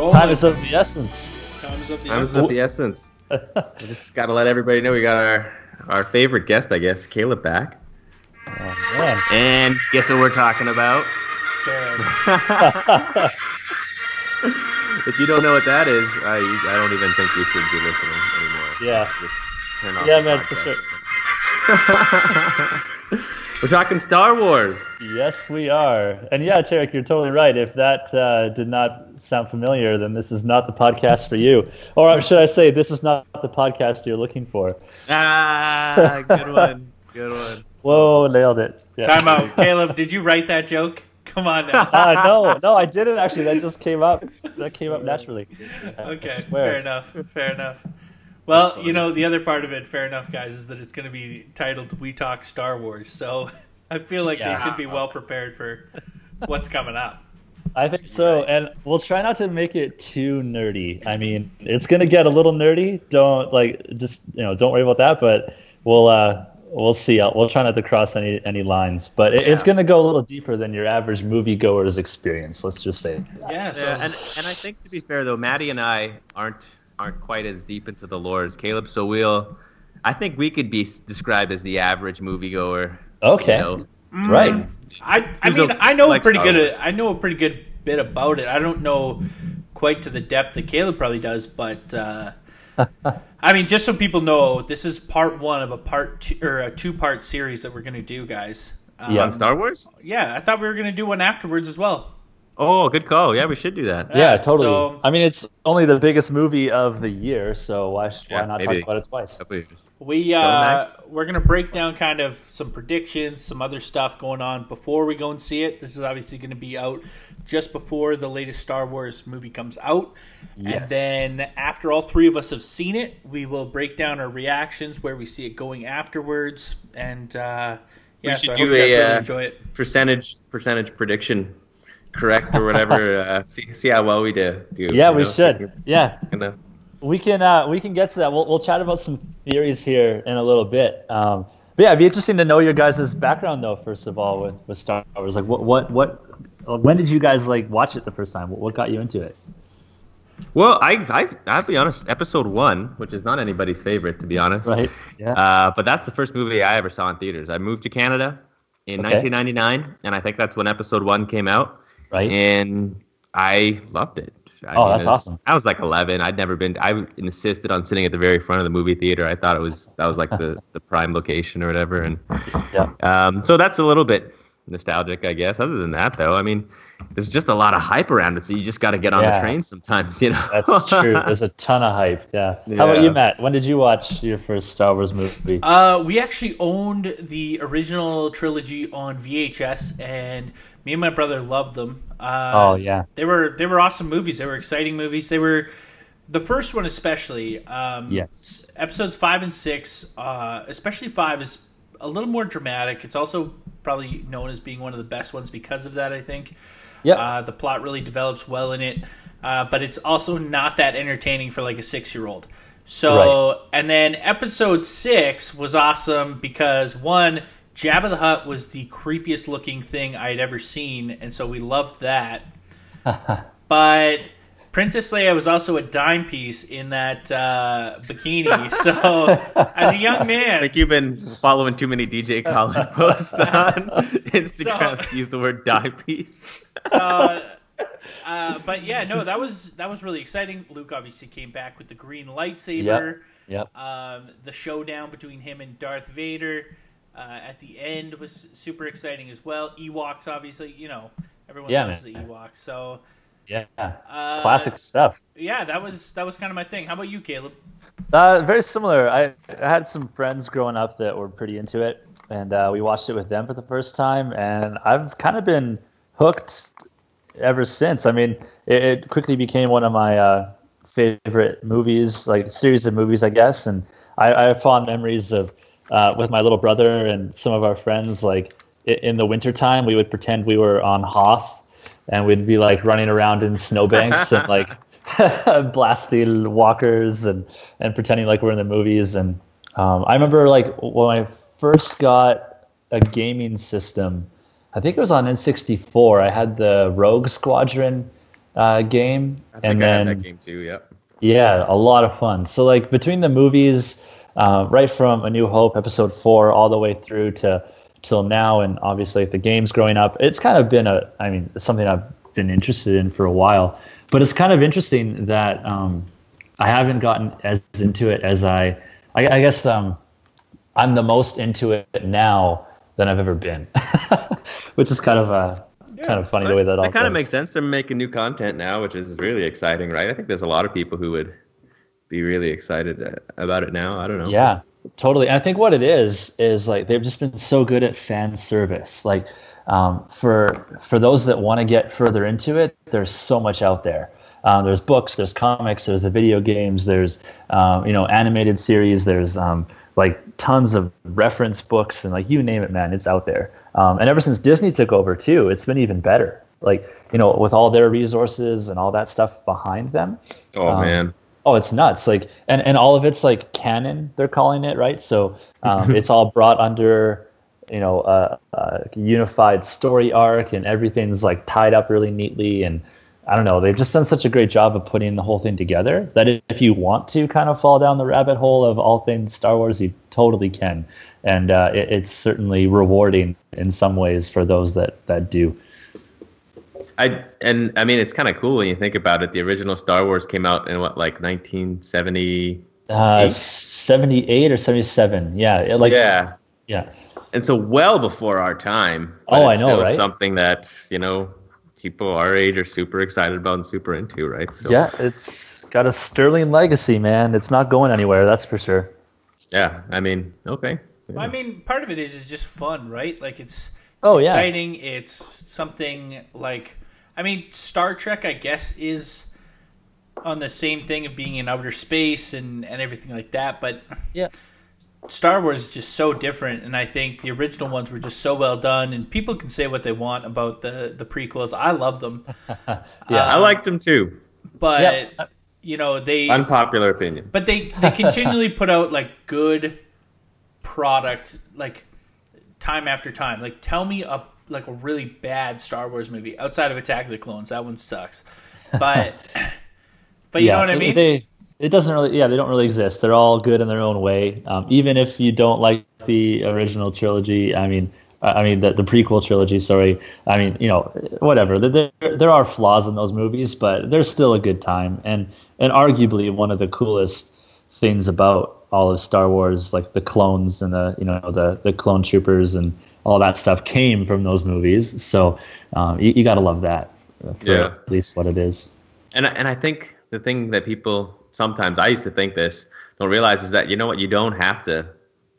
We're rolling. Time is of the essence. Time is of the Time is essence. of the essence. we just got to let everybody know we got our our favorite guest, I guess, Caleb back. Oh, man. And guess what we're talking about? If you don't know what that is, I I don't even think you should be listening anymore. Yeah. Just turn off Yeah, the man, for podcast. we're talking Star Wars. Yes, we are. And yeah, Tarek, you're totally right. If that uh, did not sound familiar, then this is not the podcast for you. Or should I say, this is not the podcast you're looking for. Ah, good one. Good one. Whoa, nailed it. Yeah. time out. Caleb, did you write that joke? Come on now. Uh, no, no, I didn't actually. That just came up. That came up naturally. Okay, fair enough. Fair enough. Well, you know, the other part of it, fair enough, guys, is that it's going to be titled "We Talk Star Wars." So I feel like Yeah. they should be well prepared for what's coming up. I think so, and we'll try not to make it too nerdy. I mean, it's gonna get a little nerdy. Don't like just you know, don't worry about that. But we'll uh, we'll see. We'll try not to cross any any lines. But it, it's gonna go a little deeper than your average moviegoer's experience. Let's just say. Yeah. So Yeah, and and I think to be fair though, Maddie and I aren't aren't quite as deep into the lore as Caleb. So we'll, I think we could be described as the average moviegoer. Okay. You know? Right. I, I mean, a- I know a like pretty Star good. Wars. I know a pretty good bit about it. I don't know quite to the depth that Caleb probably does, but uh, I mean, just so people know, this is part one of a part two, or a two part series that we're going to do, guys. Um, Yeah. On Star Wars? Yeah, I thought we were going to do one afterwards as well. Oh, good call. Yeah, we should do that. Yeah, Yeah, totally. so- I mean, it's only the biggest movie of the year, so why sh- why not maybe. talk about it twice? Couple years. We So uh, nice. we're gonna break down kind of some predictions, some other stuff going on before we go and see it. This is obviously going to be out just before the latest Star Wars movie comes out, and then after all three of us have seen it, we will break down our reactions, where we see it going afterwards, and uh, yeah, should so do hope you guys a, really uh, enjoy it. Percentage percentage prediction, correct or whatever. uh, see see how well we do. do Yeah, we know? should. Yeah, we can uh, we can get to that. We'll we'll chat about some theories here in a little bit. Um, but yeah, it'd be interesting to know your guys' background though. First of all, with, with Star Wars, like what what what uh, when did you guys like watch it the first time? What, what got you into it? Well, I, I I'll be honest. Episode one, which is not anybody's favorite, to be honest. Right? Yeah. Uh, but that's the first movie I ever saw in theaters. I moved to Canada in Okay. 1999, and I think that's when Episode One came out, right. and I loved it. I Oh, that's it was- awesome. I was like 11. I'd never been. I insisted on sitting at the very front of the movie theater. I thought it was that was like the the prime location or whatever, and yeah. um, so that's a little bit nostalgic, I guess. Other than that, though, I mean, there's just a lot of hype around it, so you just got to get on the train sometimes, you know. That's true. There's a ton of hype. Yeah. How about you, Matt? When did you watch your first Star Wars movie? Uh, we actually owned the original trilogy on VHS, and me and my brother loved them. Uh, oh yeah. They were they were awesome movies. They were exciting movies. They were the first one especially. Um, Yes. Episodes five and six, uh, especially five, is a little more dramatic. It's also probably known as being one of the best ones because of that. I think. Yep. Uh, the plot really develops well in it, uh, but it's also not that entertaining for like a six year old. So, and then episode six was awesome because one, Jabba the Hutt was the creepiest looking thing I had ever seen, and so we loved that. but Princess Leia was also a dime piece in that uh, bikini. So, as a young man, Like you've been following too many DJ Khaled posts on Instagram So- use the word dime piece. uh, uh, but yeah, no, that was that was really exciting. Luke obviously came back with the green lightsaber. Yep. Um, the showdown between him and Darth Vader uh, at the end was super exciting as well. Ewoks, obviously, you know, everyone Yeah, loves man. the Ewoks. So Yeah. uh, Classic stuff. Yeah, that was that was kind of my thing. How about you, Caleb? Uh, very similar. I, I had some friends growing up that were pretty into it, and uh, we watched it with them for the first time, and I've kind of been hooked ever since. I mean, it, it quickly became one of my uh, favorite movies, like series of movies, I guess, and I, I have fond memories of uh, with my little brother and some of our friends. Like in the wintertime, we would pretend we were on Hoth, and we'd be like running around in snowbanks and like blasting walkers and and pretending like we're in the movies. And um, I remember like when I first got a gaming system, I think it was on N64. I had the Rogue Squadron uh, game, I think and then that game too. Yep. yeah, a lot of fun. So like between the movies, uh, right from A New Hope, Episode Four, all the way through to till now, and obviously the games growing up, it's kind of been a, I mean, something I've been interested in for a while. But it's kind of interesting that um, I haven't gotten as into it as I, I, I guess um, I'm the most into it now than I've ever been, which is kind of a kind of funny the way that all That kind of makes sense. They're making new content now, which is really exciting, right? I think there's a lot of people who would be really excited uh, about it now. I don't know. Yeah, totally. And I think what it is is like they've just been so good at fan service. Like um, for for those that want to get further into it, there's so much out there. Um, there's books, there's comics, there's the video games, there's um, you know animated series, there's um, like tons of reference books and like you name it, man, it's out there. Um, and ever since Disney took over too, it's been even better. Like you know, with all their resources and all that stuff behind them, Oh man. Oh, it's nuts! Like, and and all of it's like canon. They're calling it right. So um, it's all brought under, you know, a, a unified story arc, and everything's like tied up really neatly. And I don't know, they've just done such a great job of putting the whole thing together that if you want to kind of fall down the rabbit hole of all things Star Wars, you totally can. And uh, it, it's certainly rewarding in some ways for those that that do. I and I mean it's kind of cool when you think about it. The original Star Wars came out in what like 1970. Uh, 78 or 77. Yeah. it, Like, yeah. yeah. And so well before our time. Oh, I know, still right? Something that you know people our age are super excited about and super into, right? So Yeah, it's got a sterling legacy, man. It's not going anywhere, that's for sure. yeah. I mean, okay. I mean, part of it is is just fun, right? Like it's, it's Oh, yeah. exciting. It's something like I mean, Star Trek, I guess, is on the same thing of being in outer space and and everything like that, but Yeah. Star Wars is just so different, and I think the original ones were just so well done. And people can say what they want about the the prequels. I love them, Yeah. I um, liked them too. but Yeah. you know they Unpopular opinion. but they they continually put out like good product like time after time like tell me a like a really bad star wars movie outside of attack of the clones that one sucks but but you yeah, know what i mean They, it doesn't really, yeah, they don't really exist. They're all good in their own way. Um, even if you don't like the original trilogy, I mean, I I mean the, the prequel trilogy. Sorry, I mean you know whatever. There, there there are flaws in those movies, but they're still a good time, and and arguably one of the coolest things about all of Star Wars, like the clones and the you know the the clone troopers and all that stuff came from those movies. So um, you, you got to love that. Yeah. At least what it is. And and I think the thing that people sometimes I used to think this don't realize is that you know what you don't have to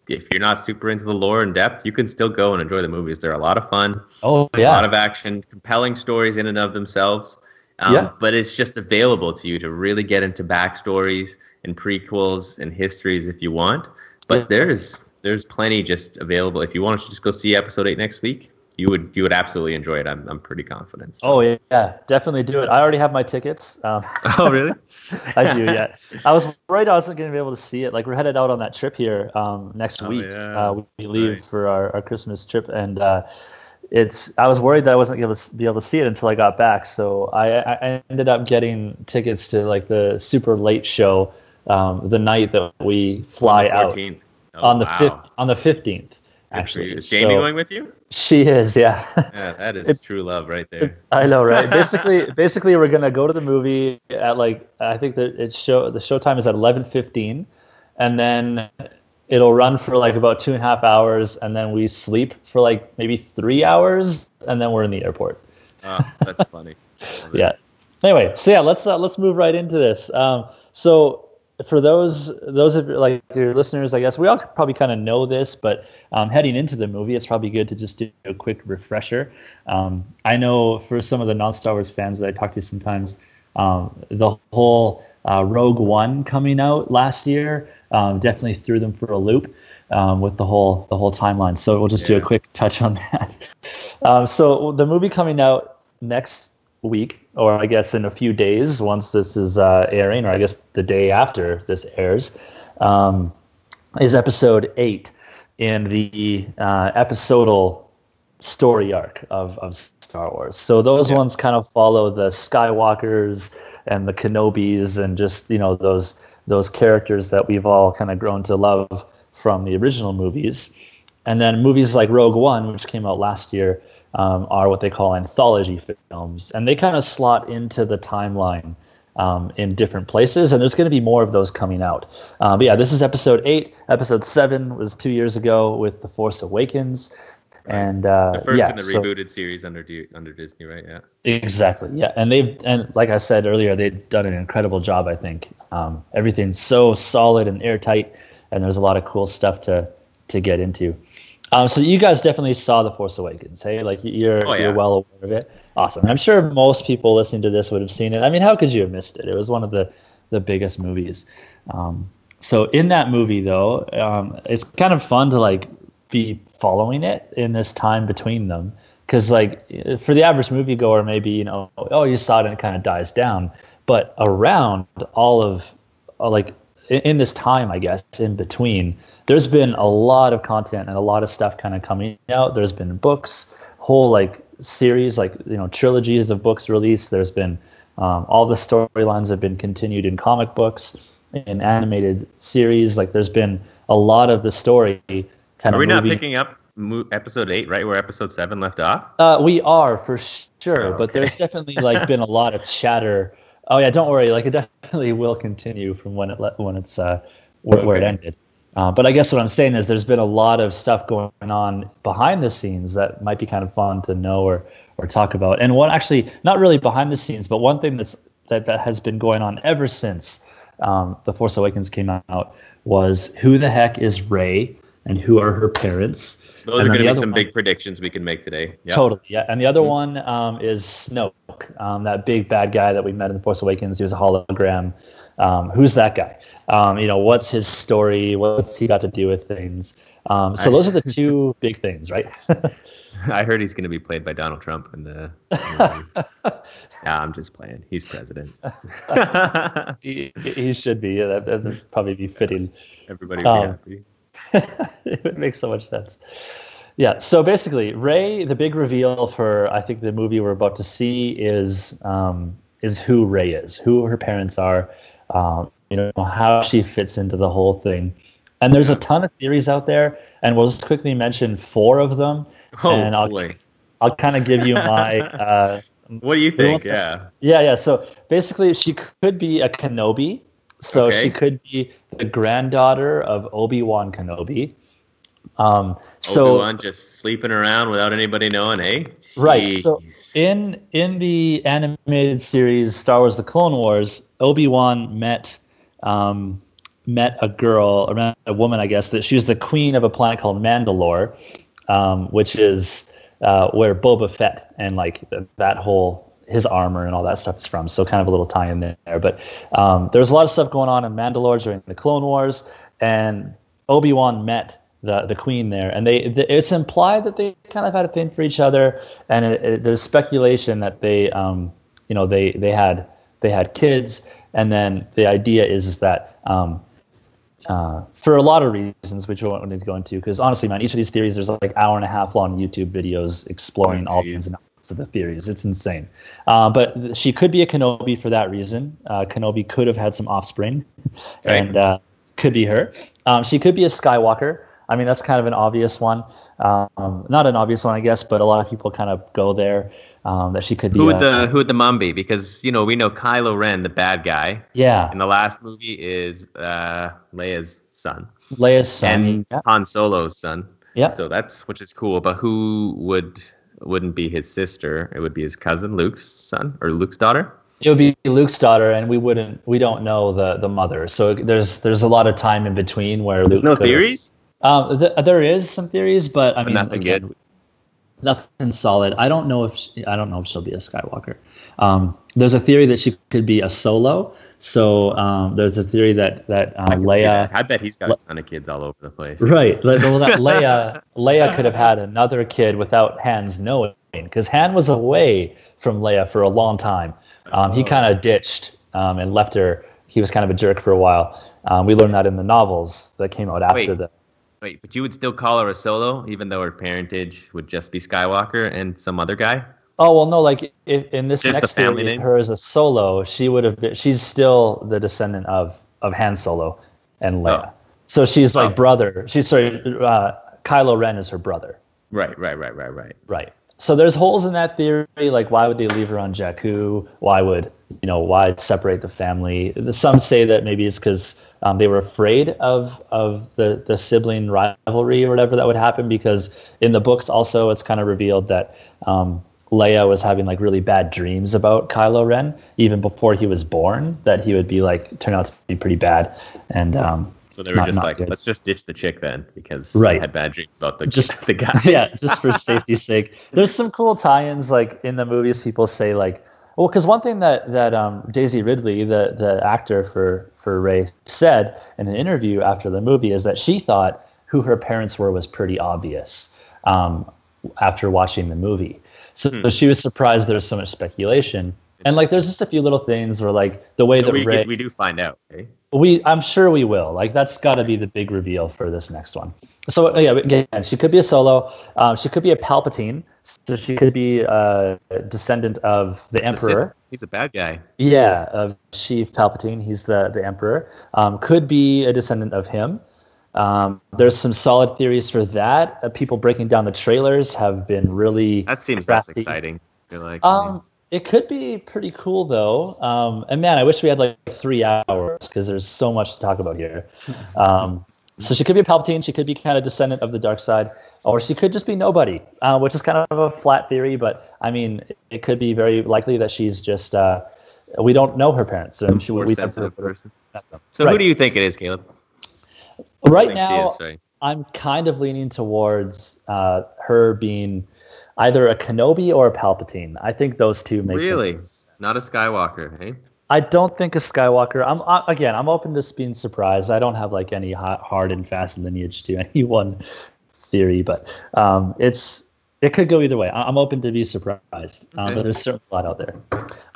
if you're not super into the lore and depth you can still go and enjoy the movies they're a lot of fun Oh yeah, a lot of action compelling stories in and of themselves um, Yeah. but it's just available to you to really get into backstories and prequels and histories if you want but Yeah. there's there's plenty just available if you want to just go see episode 8 next week you would you would absolutely enjoy it i'm, I'm pretty confident so. Oh yeah, definitely do it. I already have my tickets. Um, oh really I do. Yeah, I was worried I wasn't going to be able to see it. Like we're headed out on that trip here um, next Oh, week. yeah. Uh, we leave Right. for our, our Christmas trip, and uh, it's. I was worried that I wasn't going to be able to see it until I got back. So I, I ended up getting tickets to like the super late show um, the night that we fly out 14th. Oh, on the wow. fifth on the fifteenth. Actually. Is Jamie So- going with you? She is. Yeah. Yeah, that is true love right there. I know, right? Basically, basically, we're gonna go to the movie at like I think that it show the show time is at eleven fifteen, and then it'll run for like about two and a half hours, and then we sleep for like maybe three hours, and then we're in the airport. Oh, that's funny. Yeah. Anyway, so yeah, let's uh, let's move right into this. Um, so for those those of like your listeners, I guess we all probably kind of know this, but um, heading into the movie, it's probably good to just do a quick refresher. Um, I know for some of the non-Star Wars fans that I talk to sometimes, um, the whole uh, Rogue One coming out last year um, definitely threw them for a loop um, with the whole the whole timeline. So we'll just do a quick touch on that. Um, so the movie coming out next week, or I guess in a few days, once this is uh, airing, or I guess the day after this airs, um, is episode eight in the uh, episodal story arc of, of Star Wars. So those Yeah. ones kind of follow the Skywalkers and the Kenobis and just you know those those characters that we've all kind of grown to love from the original movies. And then movies like Rogue One, which came out last year, um, are what they call anthology films, and they kind of slot into the timeline um, in different places. And there's going to be more of those coming out. Um, but yeah, this is episode eight. Episode seven was two years ago with The Force Awakens, and uh, The first yeah, in the so- rebooted series under D- under Disney, right? Yeah. Exactly. Yeah, and they've and like I said earlier, they've done an incredible job. I think um, everything's so solid and airtight, and there's a lot of cool stuff to to get into. Um, so you guys definitely saw the Force Awakens, hey? Like you're Oh, yeah. you're well aware of it. Awesome. I'm sure most people listening to this would have seen it. I mean, how could you have missed it? It was one of the the biggest movies. Um, so in that movie, though, um, it's kind of fun to like be following it in this time between them because like for the average moviegoer maybe you know oh you saw it and it kind of dies down but around all of uh, like in, this time i guess in between there's been a lot of content and a lot of stuff kind of coming out there's been books whole like series like you know trilogies of books released there's been um, all the storylines have been continued in comic books in animated series like there's been a lot of the story kind Are of we not picking up episode eight, right, where episode seven left off? uh, we are for sure, Oh, but there's definitely like been a lot of chatter. Oh yeah, don't worry. Like it definitely will continue from when it le- when it's uh, where, where it ended. Uh, but I guess what I'm saying is there's been a lot of stuff going on behind the scenes that might be kind of fun to know or or talk about. And one actually not really behind the scenes, but one thing that's that that has been going on ever since um, the Force Awakens came out was who the heck is Rey and who are her parents. Those And are going to be some one- big predictions we can make today. Yep. Totally, yeah. And the other Mhm. one um, is Snoke, um, that big bad guy that we met in The Force Awakens. He was a hologram. Um, who's that guy? Um, you know, what's his story? What's he got to do with things? Um, so I- those are the two big things, right? I heard he's going to be played by Donald Trump in the. in the movie. yeah, I'm just playing. He's president. he, he should be. Yeah, that, that'd probably be fitting. Everybody would be Um, happy. it makes so much sense. Yeah. So basically, Rey, the big reveal for I think the movie we're about to see is um, is who Rey is, who her parents are, um, you know, how she fits into the whole thing. And there's a ton of theories out there, and we'll just quickly mention four of them. Oh and I'll boy, I'll kind of give you my uh, what do you think? Yeah, yeah, yeah. So basically, she could be a Kenobi. So Okay. she could be the granddaughter of Obi Wan Kenobi. Um, so Obi-Wan just sleeping around without anybody knowing. Hey, Right, so- in in the animated series Star Wars: The Clone Wars, Obi Wan met um, met a girl, or met a woman, I guess, that she was the queen of a planet called Mandalore, um, which is uh, where Boba Fett and like that whole his armor and all that stuff is from. So kind of a little tie in there. But um, there was a lot of stuff going on in Mandalore during the Clone Wars, and Obi Wan met the the queen there, and they th- it's implied that they kind of had a thing for each other, and it, it, there's speculation that they um, you know they they had they had kids, and then the idea is is that. Um, uh, for a lot of reasons, which we won't need to go into, because honestly, man, each of these theories, there's like hour and a half long YouTube videos exploring Oh, all geez. Of the theories. It's insane. Uh, but she could be a Kenobi for that reason. Uh, Kenobi could have had some offspring, Okay. and uh, could be her. Um, she could be a Skywalker. I mean, that's kind of an obvious one. Um, not an obvious one, I guess, but a lot of people kind of go there. Um, that she could be. who would a- the who would the mom be? Because you know we know Kylo Ren, the bad guy, yeah, in the last movie is uh, Leia's son Leia's son. and yeah. Han Solo's son. yeah. So that's which is cool. But who would wouldn't be his sister? It would be his cousin, Luke's son or Luke's daughter. It would be Luke's daughter, and we wouldn't. We don't know the the mother, so there's there's a lot of time in between where There's no theories. Um, th- there is some theories, but I mean, nothing again, good. Nothing solid. I don't know if she, I don't know if she'll be a Skywalker. Um, there's a theory that she could be a Solo. So um, there's a theory that that uh, I, Leia. that. I bet he's got a ton of kids all over the place. Right. Well, that Leia, Leia could have had another kid without Han's knowing, because Han was away from Leia for a long time. Um, he Oh. kind of ditched um, and left her. He was kind of a jerk for a while. Um, we learned that in the novels that came out after Wait. the. Wait, but you would still call her a solo, even though her parentage would just be Skywalker and some other guy? Oh well, no. Like if, in this Just the next family theory, name? her as a solo, she would have been. She's still the descendant of of Han Solo and Leia. Oh. So she's like Oh. brother. She's sorry. Uh, Kylo Ren is her brother. Right, right, right, right, right. Right. So there's holes in that theory. Like, why would they leave her on Jakku? Why would you know? Why separate the family? Some say that maybe it's because um, they were afraid of of the the sibling rivalry or whatever that would happen. Because in the books, also, it's kind of revealed that um, Leia was having like really bad dreams about Kylo Ren even before he was born. That he would be like turn out to be pretty bad, and um, So they were Not- just not like, good. let's just ditch the chick then, because Right. I had bad dreams about the Just- the guy. yeah, just for safety's sake. There's some cool tie-ins like in the movies. People say like, well, because one thing that that um, Daisy Ridley, the the actor for for Rey, said in an interview after the movie is that she thought who her parents were was pretty obvious um, after watching the movie. So, Hmm. so she was surprised there was so much speculation. And like, there's just a few little things where like the way that we, Rey, we do find out. Eh? We, I'm sure we will. Like that's got to be the big reveal for this next one. So yeah, again, she could be a solo. Um, she could be a Palpatine. So she could be a descendant of the a Emperor. He's a bad guy. Yeah, of Sheev Palpatine. He's the the Emperor. Um, could be a descendant of him. Um, there's some solid theories for that. Uh, people breaking down the trailers have been really. That seems less exciting. I feel like. Um, it could be pretty cool though. Um, and man, I wish we had like three hours because there's so much to talk about here. Um, so she could be a Palpatine. She could be kind of descendant of the dark side, or she could just be nobody, uh, which is kind of a flat theory. But I mean, it could be very likely that she's just. Uh, we don't know her parents, and she we sensitive person. So Right. who do you think it is, Caleb? Who do you Right now, is. I'm kind of leaning towards uh, her being either a Kenobi or a Palpatine. I think those two make Really? Not a. Skywalker, hey? I don't think a Skywalker. I'm I, again. I'm open to being surprised. I don't have like any hot, hard and fast lineage to any one theory, but um, it's it could go either way. I'm open to be surprised, um, Okay. but there's certainly a lot out there.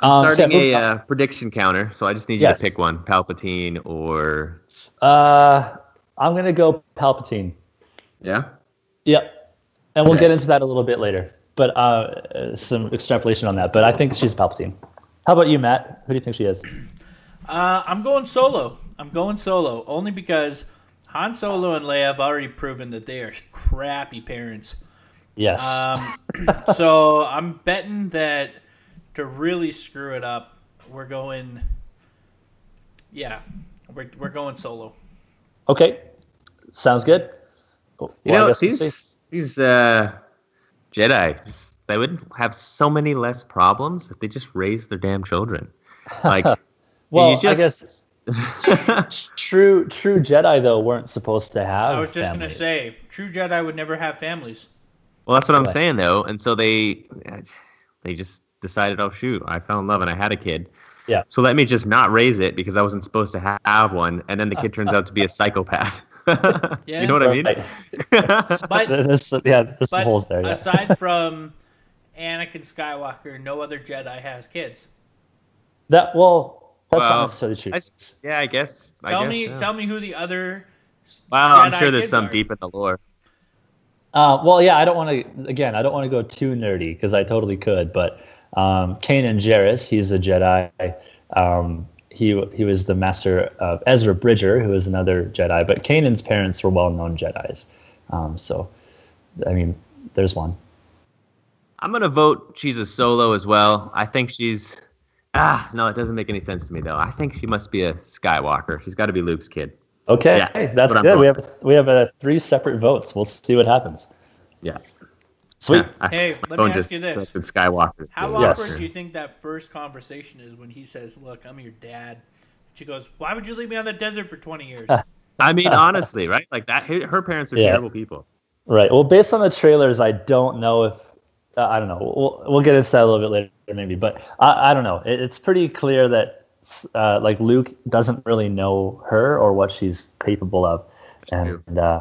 I'm Um, starting yeah, a uh, prediction counter, so I just need you Yes. to pick one: Palpatine or uh, I'm gonna go Palpatine. yeah. Yep, and we'll Okay. get into that a little bit later. But uh, uh, some extrapolation on that. But I think she's Palpatine. How about you, Matt? Who do you think she is? Uh, I'm going solo. I'm going solo only because Han Solo and Leia have already proven that they are crappy parents. Yes. Um, so I'm betting that to really screw it up, we're going. Yeah, we're we're going solo. okay, sounds good. You Well, I know, guess we'll see. these these uh, Jedi, just, they would have so many less problems if they just raised their damn children. Like, Well, you I just- guess true true Jedi though weren't supposed to have. I was just gonna say, true Jedi would never have families. well, that's what I'm Right. saying though, and so they they just decided, oh shoot, I fell in love and I had a kid. Yeah. So let me just not raise it because I wasn't supposed to have one, and then the kid turns out to be a psychopath. Yeah. you know what I mean? Right. But There's, yeah, there's some holes there. Yeah. aside from Anakin Skywalker, no other Jedi has kids. that well, that's Well, not necessarily true. I s- yeah, I guess. I Tell guess, me, yeah. tell me who the other. Wow, I'm sure there's some are. deep in the lore. Uh, well, yeah, I don't want to. Again, I don't want to go too nerdy because I totally could. But um, Kanan Jarrus, he's a Jedi. Um, he he was the master of Ezra Bridger, who is another Jedi. But Kanan's parents were well-known Jedi's. Um, so, I mean, there's one. I'm gonna vote she's a solo as well. I think she's ah no, it doesn't make any sense to me though. I think she must be a Skywalker. She's got to be Luke's kid. Okay, Yeah, that's good. We have we have uh, three separate votes. We'll see what happens. Yeah. Sweet. Yeah, I- Hey, my let me phone ask just you this. selected Skywalker. How Yes. awkward do you think that first conversation is when he says, "Look, I'm your dad"? She goes, "Why would you leave me on the desert for 20 years?" I mean, honestly, right? Like that. Her her parents are Yeah. terrible people. Right. Well, based on the trailers, I don't know if uh, I don't know. We'll we'll get into that a little bit later, maybe. But I, I don't know. It, it's pretty clear that uh, like Luke doesn't really know her or what she's capable of, That's and uh,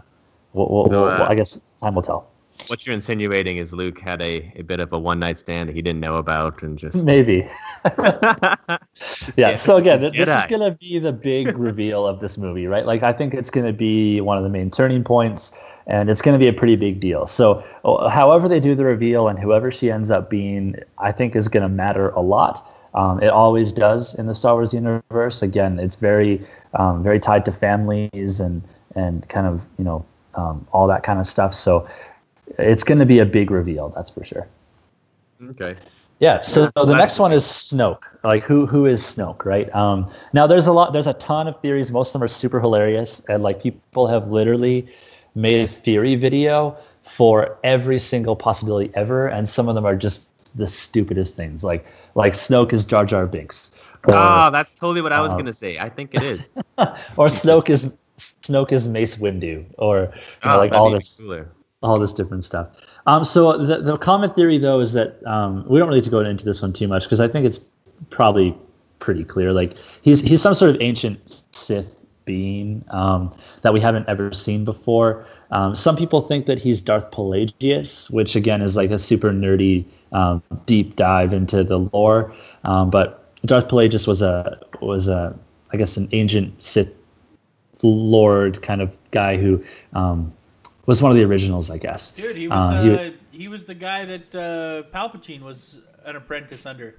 we'll, we'll, So, we'll- uh, I guess time will tell. What you're insinuating is Luke had a, a bit of a one night stand that he didn't know about and just maybe. yeah. So again, this, this is going to be the big reveal of this movie, right? Like I think it's going to be one of the main turning points, and it's going to be a pretty big deal. So, uh, however they do the reveal and whoever she ends up being, I think is going to matter a lot. Um, it always does in the Star Wars universe. Again, it's very, um, very tied to families and and kind of you know um, all that kind of stuff. So, it's going to be a big reveal, that's for sure. okay. Yeah. So the next one is Snoke. Like who who is Snoke, right? Um, now there's a lot. There's a ton of theories. Most of them are super hilarious, and like people have literally made a theory video for every single possibility ever, and some of them are just the stupidest things. Like like Snoke is Jar Jar Binks, or, Oh, that's totally what I was um, gonna say. I think it is. or Snoke is Snoke is Mace Windu, or you know, Oh, like all this cooler. All this different stuff. Um, so the, the common theory, though, is that um, we don't really need to go into this one too much because I think it's probably pretty clear. Like he's he's some sort of ancient Sith being um, that we haven't ever seen before. Um, some people think that he's Darth Plagueis, which again is like a super nerdy um, deep dive into the lore. Um, but Darth Plagueis was a was a I guess an ancient Sith lord kind of guy who um, was one of the originals, I guess. Dude, he was Uh, the he, was the guy that uh, Palpatine was an apprentice under.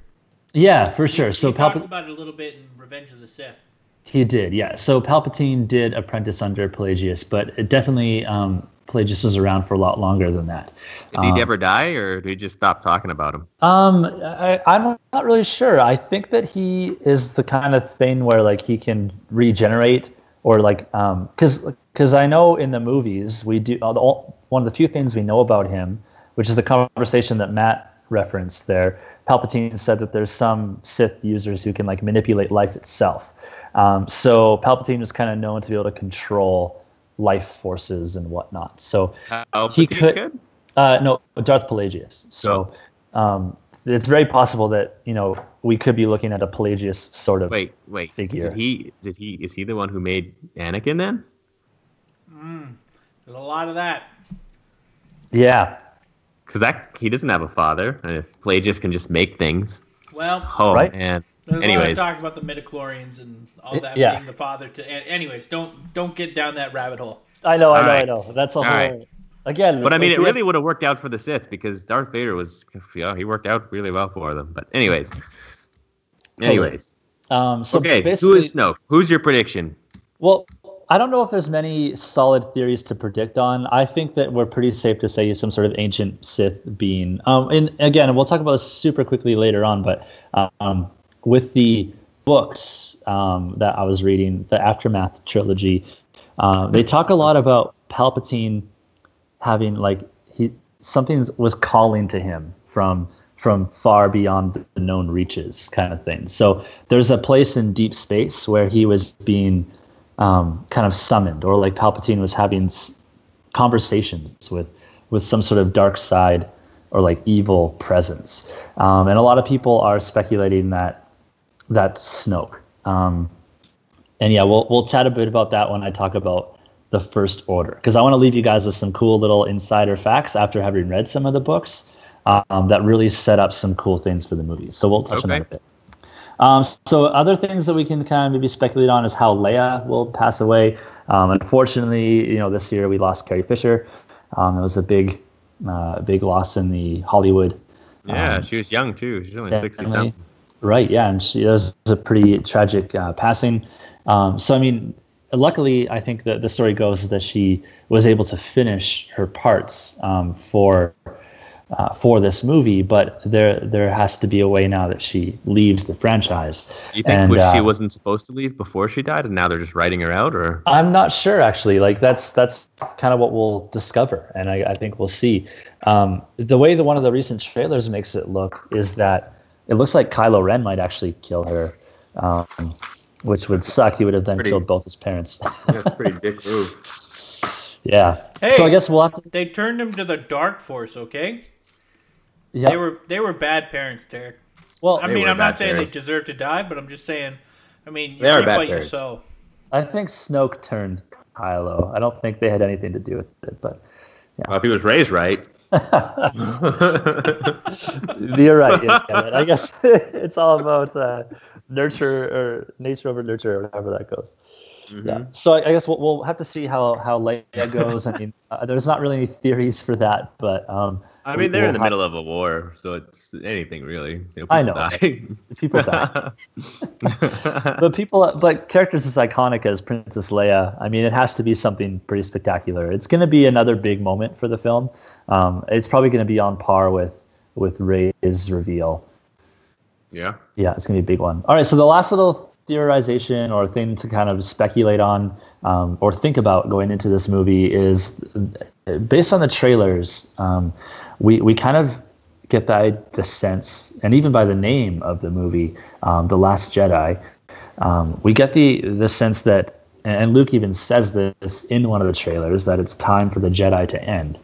Yeah, for sure. So he talks Palpatine, about it a little bit in Revenge of the Sith. he did. Yeah. So Palpatine did apprentice under Plagueis, but it definitely um, Plagueis was around for a lot longer than that. Did he ever die, or did he just stop talking about him? Um, I, I'm not really sure. I think that he is the kind of thing where like he can regenerate or like um, because because I know in the movies we do uh, the, all- one of the few things we know about him, which is the conversation that Matt referenced there. Palpatine said that there's some Sith users who can like manipulate life itself. Um, so Palpatine was kind of known to be able to control life forces and whatnot. So Oh, He he could- could. uh, no, Darth Plagueis. So um, it's very possible that you know we could be looking at a Plagueis sort of. Wait, wait. Figure. Did he? Did he? Is he the one who made Anakin then? There's a lot of that. Yeah. Because that he doesn't have a father, and if Plagueis can just make things, Well, oh Right. man. there's Anyways, a lot of talk about the midichlorians and all that Yeah. being the father to. an- Anyways, don't don't get down that rabbit hole. I know. I All know. I know. That's a whole. right. Again, but I mean, it we have- really would have worked out for the Sith because Darth Vader was, yeah, he worked out really well for them. But anyways, anyways, Um, so okay. Who basically, is Snoke? Who's your prediction? well, I don't know if there's many solid theories to predict on. I think that we're pretty safe to say he's some sort of ancient Sith being. Um, and again, we'll talk about this super quickly later on, but um, with the books um, that I was reading, the Aftermath trilogy, uh, they talk a lot about Palpatine having like he something was calling to him from from far beyond the known reaches kind of thing so there's a place in deep space where he was being um, kind of summoned or like palpatine was having s- conversations with with some sort of dark side or like evil presence. Um, and a lot of people are speculating that that's snoke um, and yeah we'll, we'll chat a bit about that when i talk about the first order because i want to leave you guys with some cool little insider facts after having read some of the books um, that really set up some cool things for the movie. So we'll touch on that a bit um, so other things that we can kind of maybe speculate on is how Leia will pass away. Um, unfortunately, you know, this year we lost Carrie Fisher. Um, it was a big, uh, big loss in the Hollywood. Yeah, um, she was young too. She's only sixty something. Right. Yeah, and she was a pretty tragic uh, passing. Um, so I mean, luckily, I think that the story goes that she was able to finish her parts um, for uh, for this movie, but there there has to be a way now that she leaves the franchise. You think And, was she uh, wasn't supposed to leave before she died, and now they're just writing her out, or I'm not sure actually. Like that's that's kind of what we'll discover, and I, I think we'll see. Um, the way that one of the recent trailers makes it look is that it looks like Kylo Ren might actually kill her, um, which would suck. He would have then Pretty- killed both his parents. that's a pretty dick move. yeah. Hey. so I guess we'll have to. They turned him to the Dark Force. Okay, Yeah. they were they were bad parents, Derek. well, I mean, I'm not saying parents. they deserve to die, but I'm just saying. I mean, you They are reap bad what parents. sow. I think Snoke turned Kylo. I don't think they had anything to do with it, but Yeah. Well, if he was raised right. You're right. Yeah, yeah, I guess it's all about uh, nurture or nature over nurture, or whatever that goes. Mm-hmm. Yeah. So I, I guess we'll, we'll have to see how how Leia goes. I mean, uh, there's not really any theories for that, but um, I mean, they're we'll in the have- middle of a war, so it's anything really. You I people know. die. people die. but people, but characters as iconic as Princess Leia, I mean, it has to be something pretty spectacular. It's going to be another big moment for the film. Um, it's probably going to be on par with with Rey's reveal. yeah. Yeah, it's going to be a big one. All right, so the last little theorization or thing to kind of speculate on um, or think about going into this movie is based on the trailers. Um, we we kind of get the the sense, and even by the name of the movie, um, The Last Jedi, um, we get the the sense that, and Luke even says this in one of the trailers that it's time for the Jedi to end.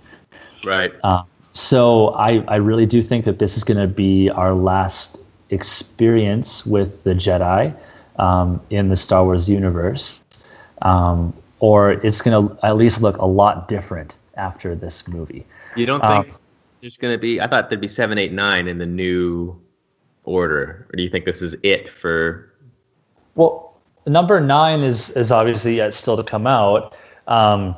Right. Uh, so I, I really do think that this is going to be our last experience with the Jedi um, in the Star Wars universe, um, or it's going to at least look a lot different after this movie. You don't Um, think there's going to be? I thought there'd be seven, eight, nine in the new order, or do you think this is it for? Well, number nine is is obviously yet still to come out. Um,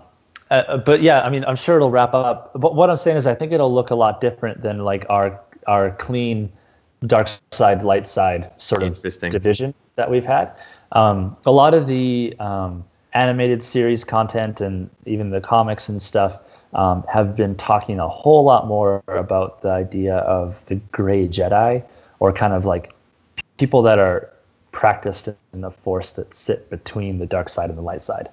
uh, but yeah, I mean, I'm sure it'll wrap up. But what I'm saying is, I think it'll look a lot different than like our our clean dark side, light side sort of division that we've had. Um, a lot of the um, animated series content and even the comics and stuff um, have been talking a whole lot more about the idea of the gray Jedi, or kind of like people that are practiced in the Force that sit between the dark side and the light side.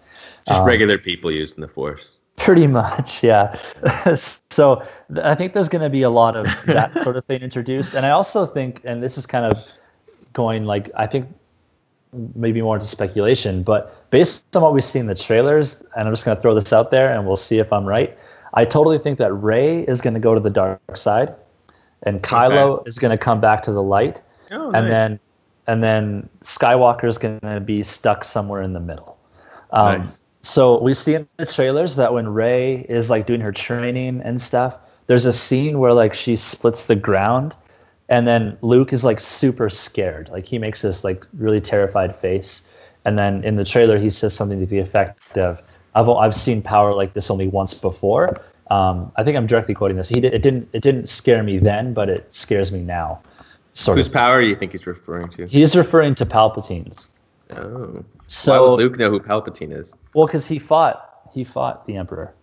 Just Um, regular people using the Force. Pretty much, yeah. so I think there's going to be a lot of that sort of thing introduced, and I also think, and this is kind of going like I think maybe more into speculation, but based on what we see in the trailers, and I'm just going to throw this out there, and we'll see if I'm right. I totally think that Rey is going to go to the dark side, and Kylo is going to come back to the light, Oh, and then and then Skywalker is going to be stuck somewhere in the middle. Um, Nice. So we see in the trailers that when Rey is like doing her training and stuff, there's a scene where like she splits the ground, and then Luke is like super scared. Like he makes this like really terrified face, and then in the trailer he says something to the effect of, "I've I've seen power like this only once before." Um, I think I'm directly quoting this. He did, it didn't it didn't scare me then, but it scares me now. Sort Whose of. power do you think he's referring to? He's referring to Palpatine's. Oh. So Why would Luke know who Palpatine is? well, because he fought he fought the Emperor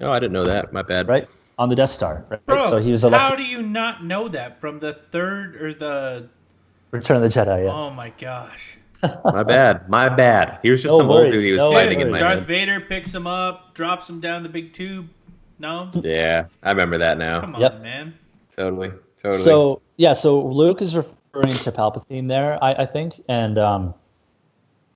Oh, I didn't know that. My bad. right on the Death Star. Right? Bro, so he was how do you not know that from the third or the? Return of the Jedi. Yeah. Oh my gosh! My bad. My bad. He was just No some worries, old dude he was no fighting in worries. my Darth head. Vader picks him up, drops him down the big tube. No, Yeah, I remember that now. come on, Yep. man. Totally. Totally. So yeah, so Luke is referring to Palpatine there, I, I think, and um,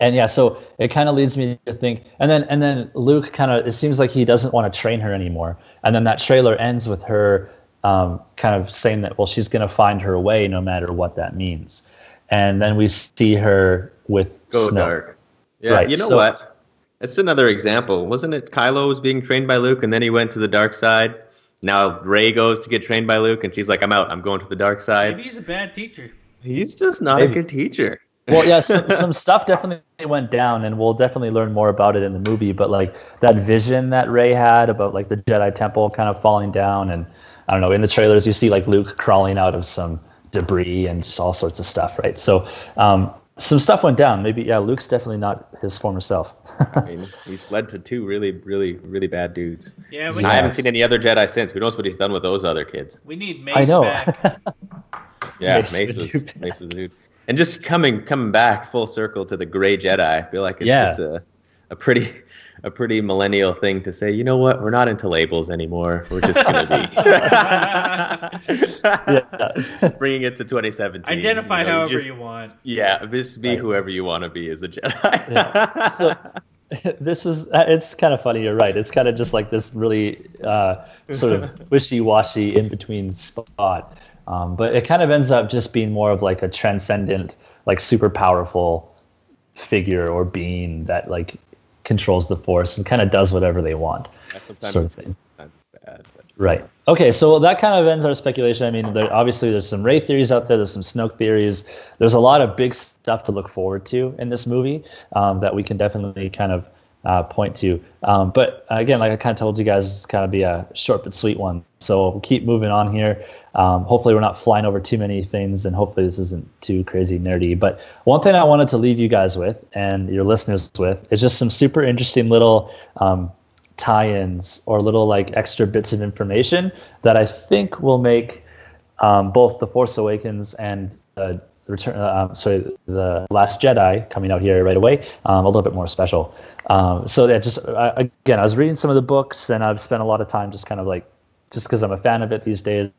and yeah, so it kind of leads me to think, and then and then Luke kind of it seems like he doesn't want to train her anymore, and then that trailer ends with her um, kind of saying that well she's going to find her way no matter what that means, and then we see her with Go Snoke. dark. Yeah, Right, you know so- what? It's another example. Wasn't it Kylo was being trained by Luke and then he went to the dark side? Now Rey goes to get trained by Luke and she's like, I'm out. I'm going to the dark side. Maybe he's a bad teacher. He's just not Maybe. a good teacher. Well yeah some, some stuff definitely went down and we'll definitely learn more about it in the movie but like that vision that Rey had about like the jedi temple kind of falling down and i don't know in the trailers you see like luke crawling out of some debris and just all sorts of stuff right so um, some stuff went down maybe yeah luke's definitely not his former self I mean, he's led to two really, really, really bad dudes. Yeah, we, I haven't seen any other Jedi since. Who knows what he's done with those other kids? we need Mace i know back. Yeah, Mace Mace, the was dude. Mace was the dude. And just coming coming back full circle to the gray Jedi, I feel like it's Yeah. just a, a pretty a pretty millennial thing to say, you know what, we're not into labels anymore. We're just gonna be bringing it to 2017. Identify you know, however just- you want. Yeah, just be Right. whoever you want to be as a Jedi. Yeah. So this is it's kind of funny. You're right. It's kind of just like this really uh, sort of wishy-washy in between spot. Um, but it kind of ends up just being more of like a transcendent, like super powerful figure or being that like controls the force and kind of does whatever they want, Sometimes sort of thing. bad. Right. Okay, so that kind of ends our speculation. I mean, there, obviously, there's some Rey theories out there. There's some Snoke theories. There's a lot of big stuff to look forward to in this movie um, that we can definitely kind of uh, point to. Um, but again, like I kind of told you guys, it's kind of be a short but sweet one. So we'll keep moving on here. Um, hopefully, we're not flying over too many things, and hopefully, this isn't too crazy nerdy. But one thing I wanted to leave you guys with and your listeners with is just some super interesting little um, tie-ins or little like extra bits of information that I think will make um, both the Force Awakens and uh, Return, uh, um, sorry, the Last Jedi coming out here right away um, a little bit more special. Um, so yeah, just again, I was reading some of the books and I've spent a lot of time just kind of like just because I'm a fan of it these days,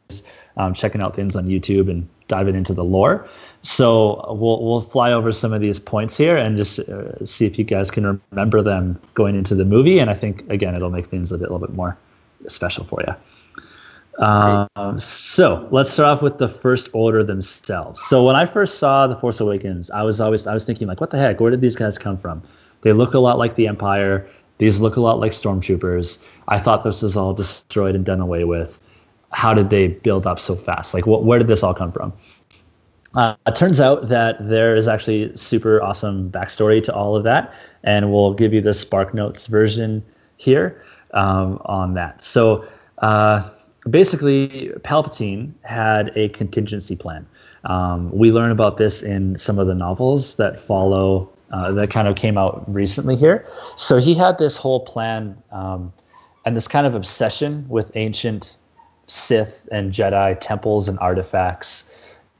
um, checking out things on YouTube and diving into the lore. So we'll we'll fly over some of these points here and just uh, see if you guys can remember them going into the movie. And I think again, it'll make things a, bit, a little bit more special for you. Um, so let's start off with the first order themselves. So when I first saw the Force Awakens, I was always I was thinking like, what the heck? Where did these guys come from? They look a lot like the Empire. These look a lot like stormtroopers. I thought this was all destroyed and done away with. How did they build up so fast? Like, what, where did this all come from? Uh, it turns out that there is actually super awesome backstory to all of that, and we'll give you the Spark Notes version here um, on that. So uh, basically, Palpatine had a contingency plan. Um, we learn about this in some of the novels that follow uh, that kind of came out recently here. So he had this whole plan um, and this kind of obsession with ancient Sith and Jedi temples and artifacts.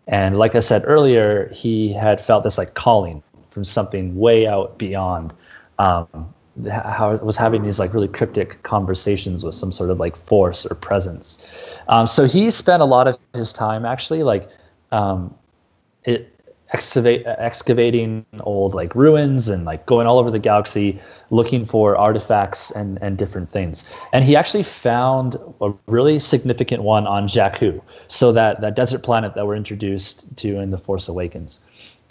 And like I said earlier, he had felt this like calling from something way out beyond. Um, how was having these like really cryptic conversations with some sort of like force or presence. Um, so he spent a lot of his time actually like um, it, excavate excavating old like ruins and like going all over the galaxy looking for artifacts and and different things and he actually found a really significant one on Jakku so that that desert planet that we're introduced to in the Force Awakens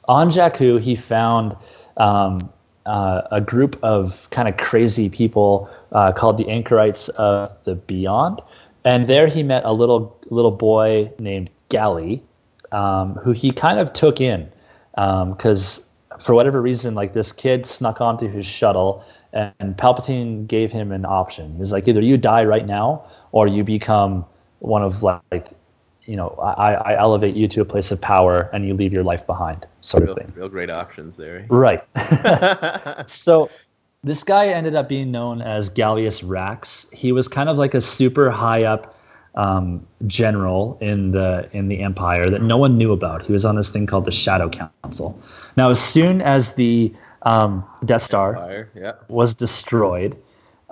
on Jakku he found um, uh, a group of kind of crazy people uh, called the Anchorites of the Beyond and there he met a little little boy named Galli um, who he kind of took in because um, for whatever reason, like this kid snuck onto his shuttle, and Palpatine gave him an option. He was like, either you die right now, or you become one of like, you know, I, I elevate you to a place of power, and you leave your life behind, sort real, of thing. Real great options there. Right. so this guy ended up being known as Gallius Rax. He was kind of like a super high up um, general in the in the empire that no one knew about. He was on this thing called the Shadow Council. Now, as soon as the um, Death Star Empire, yeah. was destroyed,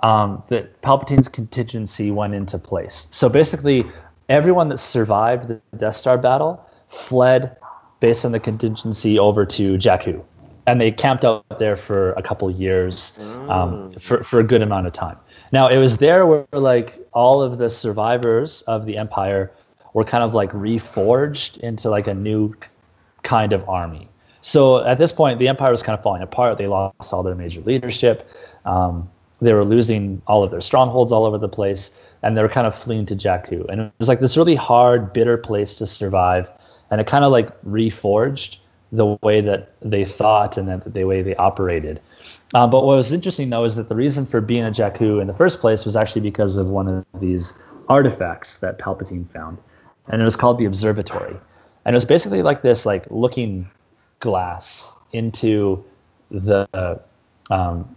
um, that Palpatine's contingency went into place. So basically, everyone that survived the Death Star battle fled based on the contingency over to Jakku, and they camped out there for a couple years, um, mm. for for a good amount of time. Now it was there where like all of the survivors of the empire were kind of like reforged into like a new kind of army. So at this point, the empire was kind of falling apart. They lost all their major leadership. Um, they were losing all of their strongholds all over the place, and they were kind of fleeing to Jakku. And it was like this really hard, bitter place to survive. And it kind of like reforged the way that they thought and the way they operated. Uh, but what was interesting though is that the reason for being a Jakku in the first place was actually because of one of these artifacts that Palpatine found, and it was called the Observatory, and it was basically like this like looking glass into the um,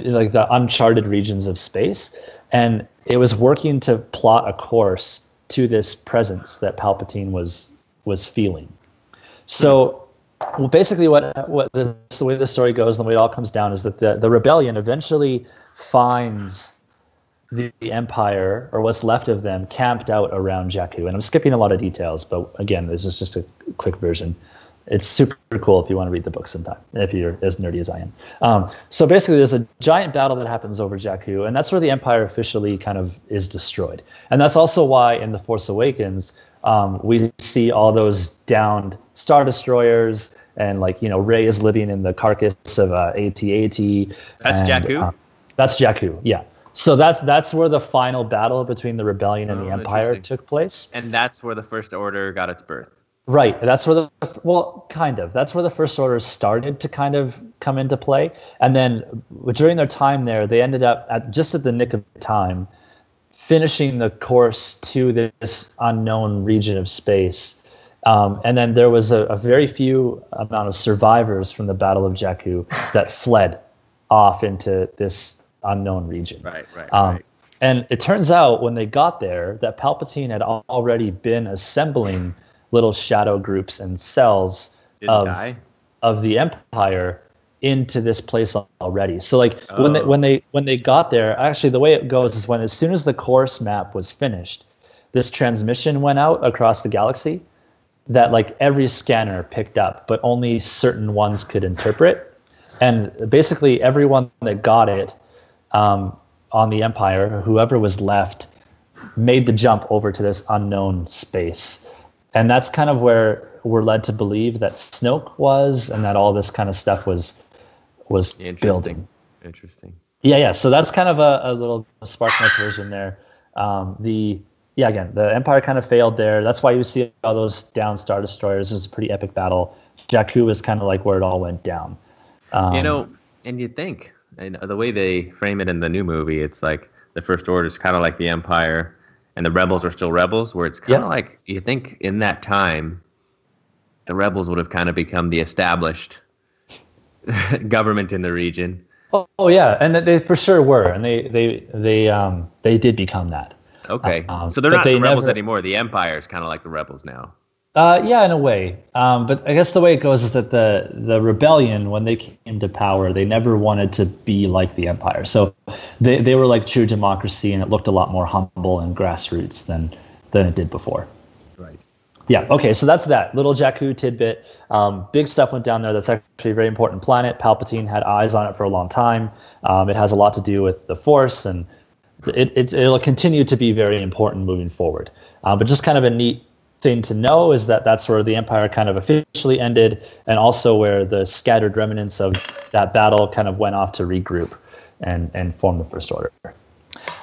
like the uncharted regions of space, and it was working to plot a course to this presence that Palpatine was was feeling. So well, basically, what what this, the way the story goes, and the way it all comes down, is that the the rebellion eventually finds the, the empire or what's left of them camped out around Jakku. And I'm skipping a lot of details, but again, this is just a quick version. It's super cool if you want to read the book sometime, if you're as nerdy as I am. Um, so basically, there's a giant battle that happens over Jakku, and that's where the Empire officially kind of is destroyed. And that's also why in The Force Awakens, um, we see all those downed star destroyers and like you know Rey is living in the carcass of uh, AT-AT. That's and, Jakku. Uh, that's Jakku. Yeah. So that's that's where the final battle between the rebellion and Oh, the empire took place. And that's where the First Order got its birth. Right. That's where the well, kind of. That's where the first order started to kind of come into play, and then during their time there, they ended up at just at the nick of time, finishing the course to this unknown region of space. Um, and then there was a, a very few amount of survivors from the Battle of Jakku that fled off into this unknown region. Right, right, Um, right. and it turns out when they got there that Palpatine had already been assembling little shadow groups and cells Didn't of, die. of the Empire into this place already. So like when they Oh. when they when they got there, actually the way it goes is when as soon as the course map was finished, this transmission went out across the galaxy that like every scanner picked up, but only certain ones could interpret. And basically everyone that got it um, on the Empire, whoever was left, made the jump over to this unknown space. And that's kind of where we're led to believe that Snoke was, and that all this kind of stuff was was Interesting. building. Interesting. Yeah, yeah. So that's kind of a, a little Spark Notes version there. Um, the yeah, again, the Empire kind of failed there. That's why you see all those down Star Destroyers. It was a pretty epic battle. Jakku was kind of like where it all went down. Um, you know, and you think, and the way they frame it in the new movie, it's like the First Order is kind of like the Empire, and the rebels are still rebels. Where it's kind of Yeah. like you think in that time, the rebels would have kind of become the established government in the region. Oh, oh, yeah, and they for sure were, and they they they um they did become that. Okay, Um, so they're not they the rebels never- anymore. The Empire is kind of like the rebels now. Uh, yeah, in a way. Um, but I guess the way it goes is that the the rebellion, when they came to power, they never wanted to be like the empire. So they they were like true democracy, and it looked a lot more humble and grassroots than than it did before. Right. Yeah. Okay. So that's that little Jakku tidbit. Um, big stuff went down there. That's actually a very important planet. Palpatine had eyes on it for a long time. Um, it has a lot to do with the Force, and it, it it'll continue to be very important moving forward. Uh, but just kind of a neat thing to know is that that's where the Empire kind of officially ended, and also where the scattered remnants of that battle kind of went off to regroup and and form the First Order.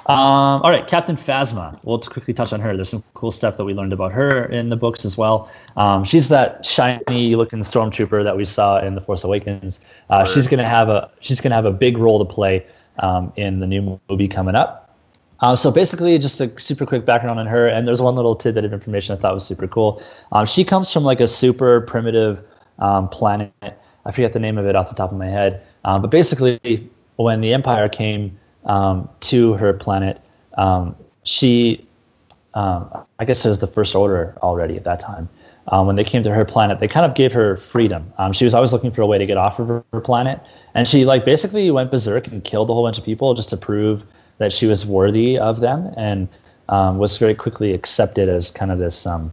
Um, all right, Captain Phasma. We'll quickly touch on her. There's some cool stuff that we learned about her in the books as well. Um, she's that shiny-looking stormtrooper that we saw in The Force Awakens. Uh, she's gonna have a she's gonna have a big role to play um, in the new movie coming up. Um, so basically, just a super quick background on her, and there's one little tidbit of information I thought was super cool. Um, she comes from like a super primitive um, planet. I forget the name of it off the top of my head, um, but basically, when the Empire came um, to her planet, um, she, um, I guess, it was the First Order already at that time. When they came to her planet, they kind of gave her freedom. Um, she was always looking for a way to get off of her, her planet, and she like basically went berserk and killed a whole bunch of people just to prove that she was worthy of them, and um, was very quickly accepted as kind of this um,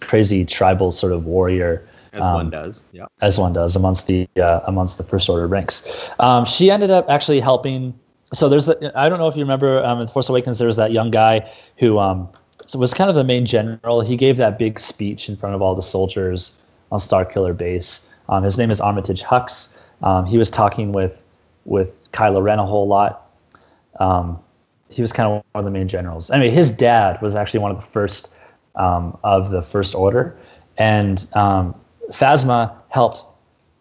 crazy tribal sort of warrior As Um, one does. Yeah. as one does amongst the uh, amongst the first order ranks. Um, she ended up actually helping. So there's the, I don't know if you remember um, in Force Awakens there was that young guy who um, was kind of the main general. He gave that big speech in front of all the soldiers on Starkiller Base. Um, his name is Armitage Hux. Um, he was talking with with Kylo Ren a whole lot. Um, he was kind of one of the main generals. Anyway, his dad was actually one of the first um, of the First Order, and um, Phasma helped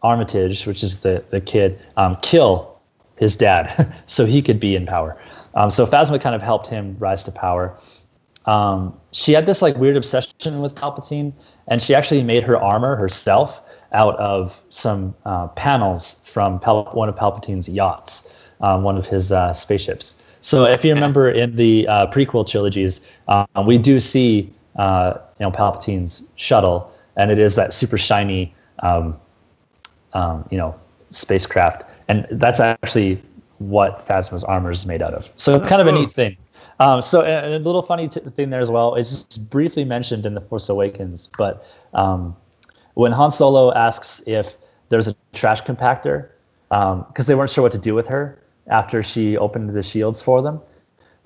Armitage, which is the the kid, um, kill his dad so he could be in power. Um, so Phasma kind of helped him rise to power. Um, she had this like weird obsession with Palpatine, and she actually made her armor herself out of some uh, panels from Pal- one of Palpatine's yachts, um, one of his uh, spaceships. So if you remember in the uh, prequel trilogies, uh, we do see uh, you know Palpatine's shuttle, and it is that super shiny um, um, you know spacecraft, and that's actually what Phasma's armor is made out of. So it's kind of a neat thing. Um, so and a little funny t- thing there as well. It's just briefly mentioned in the Force Awakens, but um, when Han Solo asks if there's a trash compactor, because they weren't sure what to do with her after she opened the shields for them.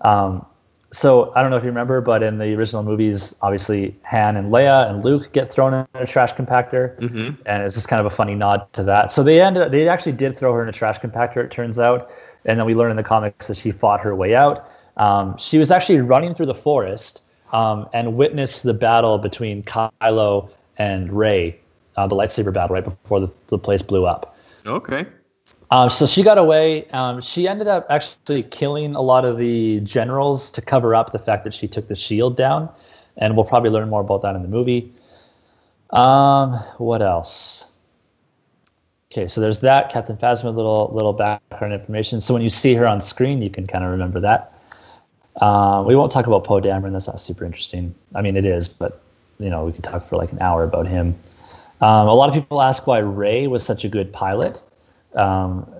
Um, so I don't know if you remember, but in the original movies, obviously Han and Leia and Luke get thrown in a trash compactor, Mhm. and it's just kind of a funny nod to that. So they ended, they actually did throw her in a trash compactor. It turns out, and then we learn in the comics that she fought her way out. Um, she was actually running through the forest um, and witnessed the battle between Kylo and Rey, uh, the lightsaber battle right before the, the place blew up. Okay. Um, so she got away. Um, she ended up actually killing a lot of the generals to cover up the fact that she took the shield down, and we'll probably learn more about that in the movie. Um, what else? Okay, so there's that Captain Phasma little little background information. So when you see her on screen, you can kind of remember that. Uh, we won't talk about Poe Dameron. That's not super interesting. I mean, it is, but you know, we could talk for like an hour about him. Um, a lot of people ask why Rey was such a good pilot um,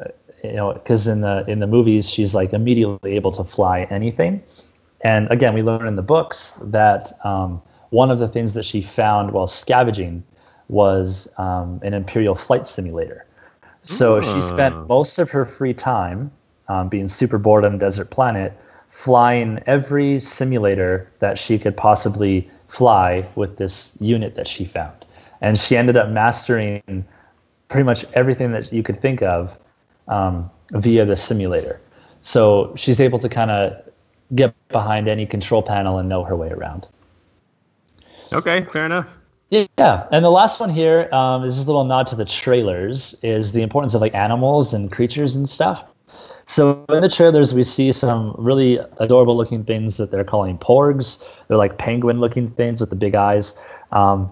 you know, because in the in the movies she's like immediately able to fly anything, and again we learn in the books that um, one of the things that she found while scavenging was um, an Imperial flight simulator. So she spent most of her free time um, being super bored on a desert planet, flying every simulator that she could possibly fly with this unit that she found, and she ended up mastering pretty much everything that you could think of um, via the simulator. So she's able to kind of get behind any control panel and know her way around. Okay, fair enough. Yeah, and the last one here um, is just a little nod to the trailers. Is the importance of like animals and creatures and stuff. So in the trailers, we see some really adorable looking things that they're calling porgs. They're like penguin looking things with the big eyes. Um,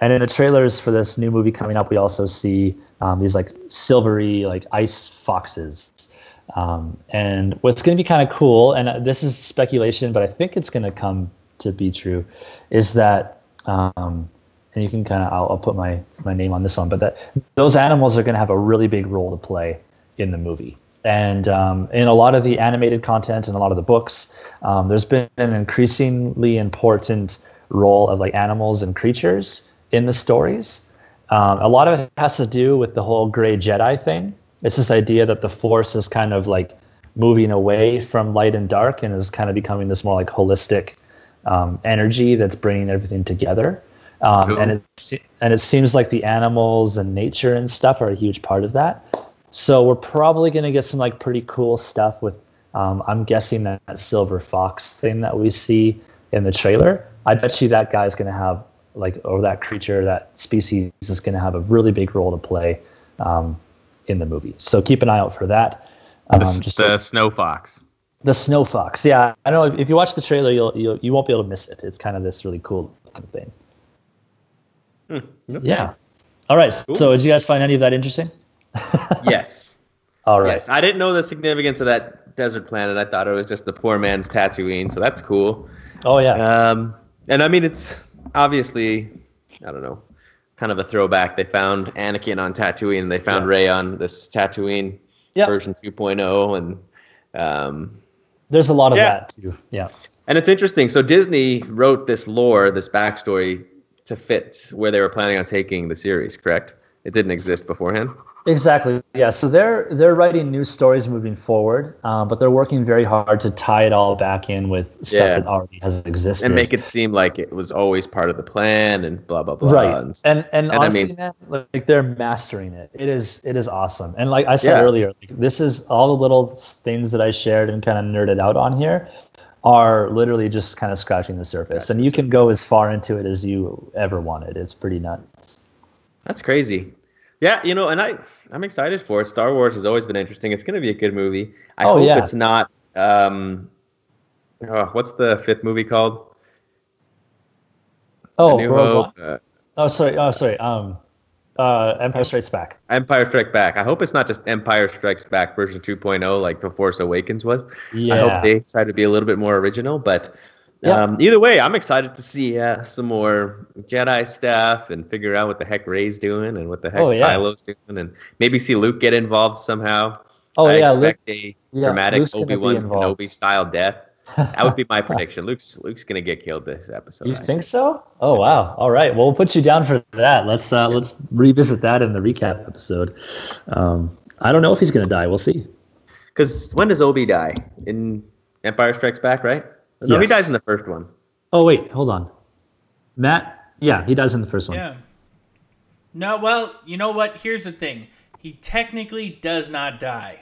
and in the trailers for this new movie coming up, we also see um, these like silvery like ice foxes. Um, and what's going to be kind of cool, and uh, this is speculation, but I think it's going to come to be true, is that, um, and you can kind of, I'll, I'll put my, my name on this one, but that those animals are going to have a really big role to play in the movie. And um, in a lot of the animated content and a lot of the books, um, there's been an increasingly important role of like animals and creatures in the stories. Um, a lot of it has to do with the whole gray Jedi thing. It's this idea that the Force is kind of like moving away from light and dark and is kind of becoming this more like holistic um, energy that's bringing everything together. Um, Cool. And it and it seems like the animals and nature and stuff are a huge part of that. So we're probably going to get some like pretty cool stuff with. Um, I'm guessing that, that silver fox thing that we see in the trailer. I bet you that guy's going to have like, or that creature, that species is going to have a really big role to play um, in the movie. So keep an eye out for that. Um, The, just the snow fox. the snow fox. Yeah, I know. If you watch the trailer, you'll, you'll you won't be able to miss it. It's kind of this really cool looking thing. Okay. Yeah. All right. Cool. So did you guys find any of that interesting? Yes. All right. Yes. I didn't know the significance of that desert planet. I thought it was just the poor man's Tatooine, so that's cool. Oh yeah. Um, and I mean, it's obviously, I don't know, kind of a throwback. They found Anakin on Tatooine, and they found Yeah. Rey on this Tatooine Yep. version 2.0, and um, There's a lot of Yeah. that too. Yeah. and it's interesting. So Disney wrote this lore, this backstory, to fit where they were planning on taking the series. Correct? It didn't exist beforehand. Exactly. Yeah. So they're they're writing new stories moving forward, um, but they're working very hard to tie it all back in with stuff Yeah. that already has existed. and make it seem like it was always part of the plan and blah blah blah. right. And, And and, I honestly, mean- man, like they're mastering it. It is it is awesome. And like I said Yeah. earlier, like, this is all the little things that I shared and kind of nerded out on here are literally just kind of scratching the surface. And you can go as far into it as you ever wanted. It's pretty nuts. that's crazy. Yeah, you know, and I I'm excited for it. Star Wars has always been interesting. It's going to be a good movie. I Oh, hope yeah. it's not. Um, oh, what's the fifth movie called? Oh, New Rogue Hope. Uh, oh, sorry. Oh, sorry. Um, uh, Empire Strikes Back. Empire Strikes Back. I hope it's not just Empire Strikes Back version 2.0 like The Force Awakens was. Yeah. I hope they try to be a little bit more original. But Yeah. um, either way, I'm excited to see uh, some more Jedi stuff and figure out what the heck Rey's doing and what the heck Oh, yeah. Kylo's doing, and maybe see Luke get involved somehow. Oh I yeah, Luke, expect a yeah, dramatic Obi Wan. Kenobi style death. That would be my prediction. Luke's Luke's gonna get killed this episode. You I think so? Oh wow! All right. Well, we'll put you down for that. Let's uh, let's revisit that in the recap episode. Um, I don't know if he's gonna die. We'll see. Because when does Obi die? In Empire Strikes Back, right? No, he dies in the first one. Oh wait, hold on. Matt, yeah, he dies in the first one. Yeah. No, well, you know what? Here's the thing. He technically does not die.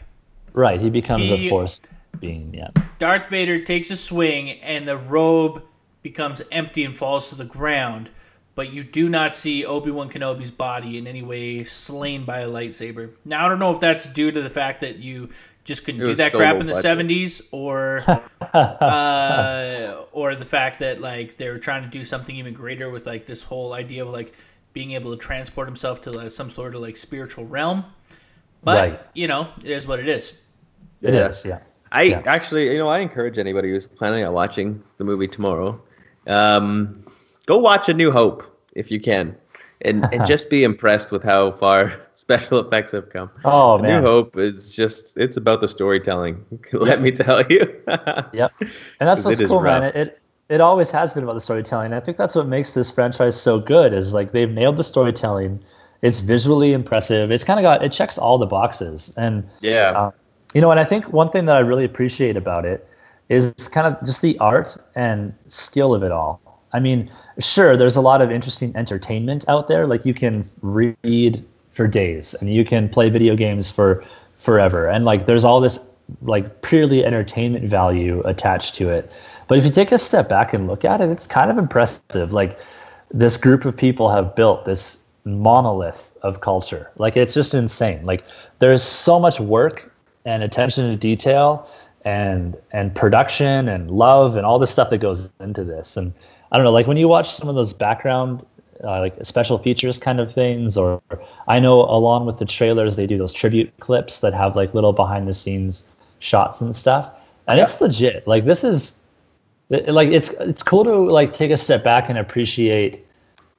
Right, he becomes He- a force being. Yeah. Darth Vader takes a swing and the robe becomes empty and falls to the ground, but you do not see Obi-Wan Kenobi's body in any way slain by a lightsaber. Now I don't know if that's due to the fact that you just couldn't It do that so crap in the budget. 70s or uh, or the fact that like they were trying to do something even greater with like this whole idea of like being able to transport himself to like, some sort of like spiritual realm. But Right. you know, it is what it is. It Yeah. is, yeah. I Yeah. actually, you know, I encourage anybody who's planning on watching the movie tomorrow, um, go watch A New Hope if you can, and and just be impressed with how far special effects have come. Oh A man. New Hope is just it's about the storytelling. Let me tell you. Yep. And that's what's cool, man. It, it it always has been about the storytelling. I think that's what makes this franchise so good. Is like they've nailed the storytelling. It's visually impressive. It's kind of got it checks all the boxes. And yeah. Uh, you know, and I think one thing that I really appreciate about it is kind of just the art and skill of it all. I mean, sure, there's a lot of interesting entertainment out there. Like you can read for days and you can play video games for forever. And like there's all this like purely entertainment value attached to it. But if you take a step back and look at it, it's kind of impressive. Like this group of people have built this monolith of culture. Like it's just insane. Like there's so much work and attention to detail and and production and love and all the stuff that goes into this. And I don't know, like when you watch some of those background uh, like special features kind of things, or I know along with the trailers they do those tribute clips that have like little behind the scenes shots and stuff. And it's legit. Like this is like it's it's cool to like take a step back and appreciate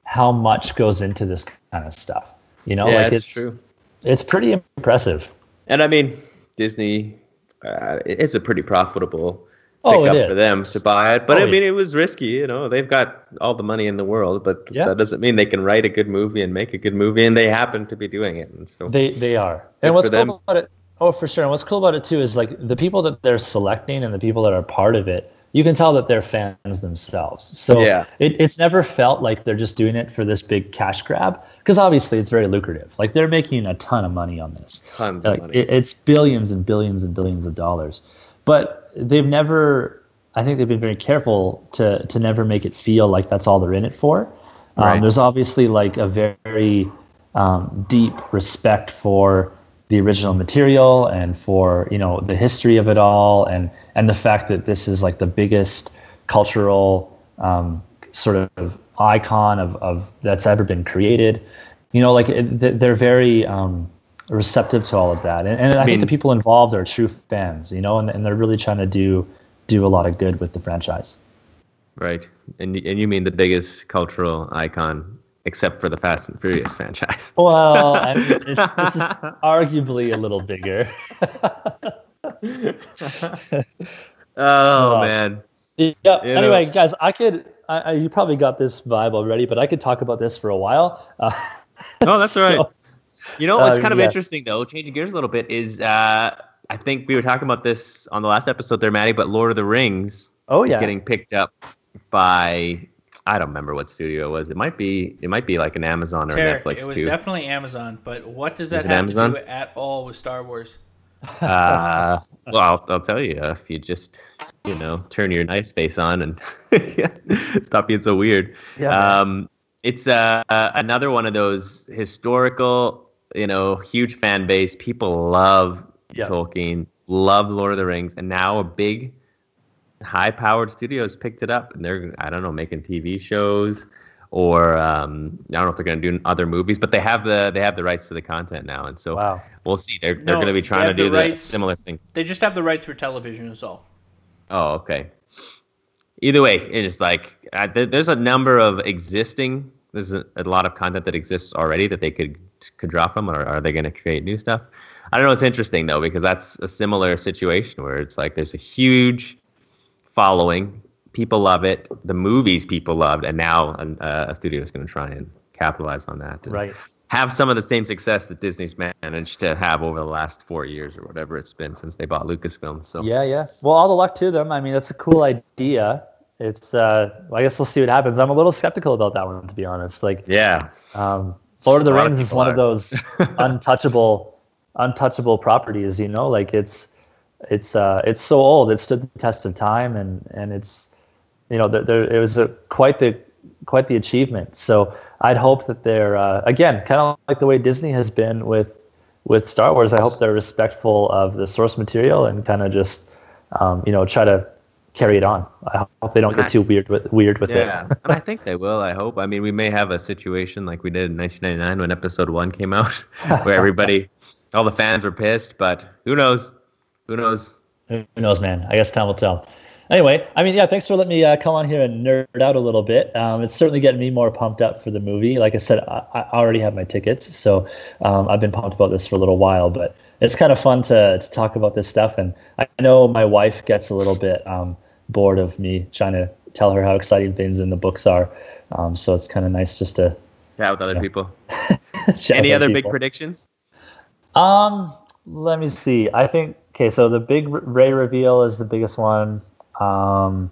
how much goes into this kind of stuff. You know, yeah, like it's, true. It's pretty impressive. And I mean, Disney uh, it's a pretty profitable Oh, pickup it for is. them to buy it. But Oh, I yeah. mean, it was risky. You know, they've got all the money in the world, but Yeah. that doesn't mean they can write a good movie and make a good movie, and they happen to be doing it. And so, They they are. And what's them. cool about it? Oh, for sure. And what's cool about it too is like the people that they're selecting and the people that are part of it. You can tell that they're fans themselves. So Yeah. it, it's never felt like they're just doing it for this big cash grab because obviously it's very lucrative. Like they're making a ton of money on this. tons of money. it, it's billions and billions and billions of dollars. But they've never. I think they've been very careful to to never make it feel like that's all they're in it for. Um, Right. There's obviously like a very um, deep respect for the original material and for you know the history of it all and and the fact that this is like the biggest cultural um, sort of icon of, of that's ever been created you know like it, they're very um, receptive to all of that and, and I, think mean- the people involved are true fans you know and, and they're really trying to do do a lot of good with the franchise right. And and you mean the biggest cultural icon, except for the Fast and Furious franchise. well I mean, it's, this is arguably a little bigger Oh Uh, man, Yeah. You Anyway, know- guys, I could. I, I, you probably got this vibe already, but I could talk about this for a while. Uh, No, that's all right. So- You know what's Uh, kind of yeah. interesting though, changing gears a little bit, is uh, I think we were talking about this on the last episode there, Maddie, but Lord of the Rings oh is yeah. getting picked up by I don't remember what studio it was. It might be it might be like an Amazon or a Tarek, Netflix it was too. definitely Amazon, but what does that it have Amazon? to do at all with Star Wars? uh, well, I'll, I'll tell you if you just you know turn your nice face on and stop being so weird. Yeah, man. um, it's uh, another one of those historical, you know, huge fan base. People love Yeah. Tolkien, love Lord of the Rings, and now a big, high-powered studio has picked it up, and they're I don't know making TV shows or um, I don't know if they're going to do other movies, but they have the they have the rights to the content now, and so Wow. we'll see. They're they're No, going to be trying to do the rights. similar thing. They just have the rights for television, is all. Oh, okay. Either way, it is like uh, there, there's a number of existing. There's a, a lot of content that exists already that they could could draw from, or are they going to create new stuff? I don't know. It's interesting though because that's a similar situation where it's like there's a huge following, people love it, the movies people loved, and now an, uh, a studio is going to try and capitalize on that. Right. have some of the same success that Disney's managed to have over the last four years or whatever it's been since they bought Lucasfilm. So Yeah, yeah. Well, all the luck to them. I mean, that's a cool idea. It's. Uh, I guess we'll see what happens. I'm a little skeptical about that one, to be honest. Like, yeah, um, Lord of the A lot of Rings is one are. of those untouchable, untouchable properties. You know, like it's, it's, uh, it's so old. It stood the test of time, and and it's, you know, there, there it was a quite the quite the achievement. So I'd hope that they're uh, again kind of like the way Disney has been with with Star Wars. I hope they're respectful of the source material and kind of just, um, you know, try to carry it on. I hope they don't get too weird with weird with yeah, it. and I think they will. I hope. I mean, we may have a situation like we did in 1999 when Episode One came out, where everybody, all the fans were pissed. But who knows? Who knows? Who knows, man? I guess time will tell. Anyway, I mean, yeah, thanks for letting me uh, come on here and nerd out a little bit. Um, it's certainly getting me more pumped up for the movie. Like I said, I, I already have my tickets, so um, I've been pumped about this for a little while. But it's kind of fun to, to talk about this stuff. And I know my wife gets a little bit um, bored of me trying to tell her how exciting things in the books are. Um, so it's kind of nice just to Chat with other people. Any other big predictions? Um, let me see. I think okay. So the big Rey reveal is the biggest one. Um,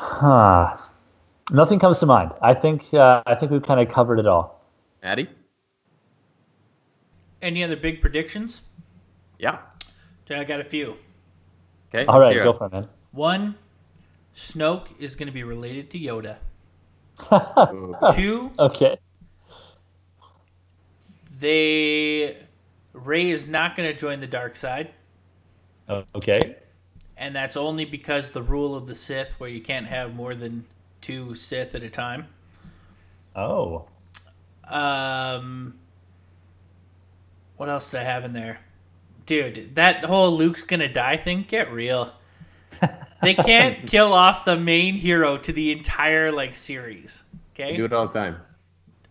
huh. Nothing comes to mind. I think uh, I think we've kind of covered it all. Maddie? Any other big predictions? Yeah. I got a few. Okay. All let's right, hear go for it, man. One, Snoke is going to be related to Yoda. Two, Okay. they Rey is not going to join the dark side, Okay. and that's only because the rule of the Sith, where you can't have more than two Sith at a time. Oh. Um, what else did I have in there, dude? That whole Luke's gonna die thing. Get real. They can't kill off the main hero to the entire like series. Okay. Do it all the time.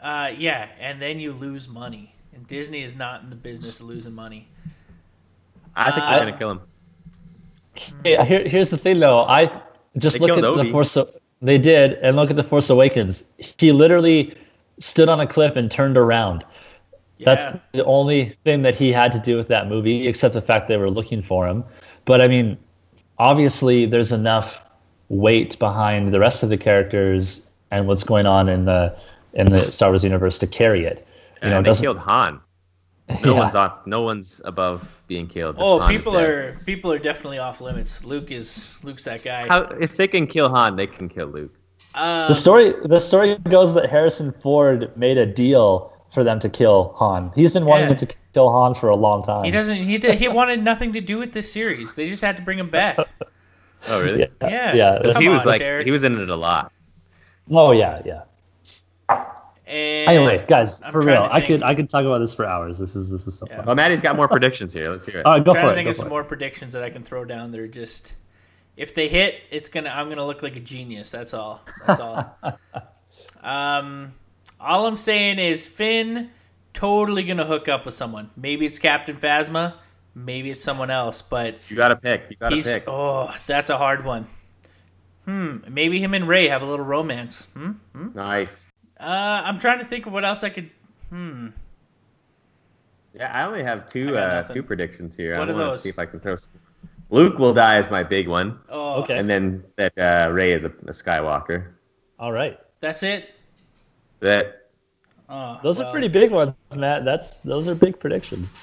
Uh, yeah, and then you lose money, and Disney is not in the business of losing money. I think Uh, they're gonna kill him. Hey, here, here's the thing, though. I just They look at killed the Force. They did, and look at the Force Awakens. He literally stood on a cliff and turned around. That's the only thing that he had to do with that movie, except the fact they were looking for him. But I mean, obviously, there's enough weight behind the rest of the characters and what's going on in the in the Star Wars universe to carry it. You know, and it they killed Han. No Yeah. one's off. No one's above being killed. Oh, Han people are people are definitely off limits. Luke is Luke's that guy. How, if they can kill Han, they can kill Luke. Um, The story the story goes that Harrison Ford made a deal for them to kill Han. He's been wanting Yeah. to kill Han for a long time. he doesn't. He did, he wanted nothing to do with this series. They just had to bring him back. Oh, really? Yeah, Yeah. yeah. Because he was on, like Derek. he was in it a lot. Oh yeah, yeah. And Anyway, guys, I'm for real, I could I could talk about this for hours. This is this is so Yeah. fun. Well, Maddie's got more predictions here. Let's hear it. All right, go trying for to it. think Go of some it. more predictions that I can throw down. They're just if they hit, it's gonna. I'm gonna look like a genius. That's all. That's all. um, all I'm saying is Finn totally gonna hook up with someone. Maybe it's Captain Phasma. Maybe it's someone else. But You got to pick. You got to he's pick. oh, that's a hard one. Hmm. Maybe him and Rey have a little romance. Hmm. hmm? Nice. Uh, I'm trying to think of what else I could. Hmm. Yeah, I only have two uh, two predictions here. What I are want to those? see if I can throw. Some... Luke will die is my big one, Oh, Okay. and then that uh, Rey is a, a Skywalker. All right, That's it. That Oh, those well. are pretty big ones, Matt. That's those are big predictions.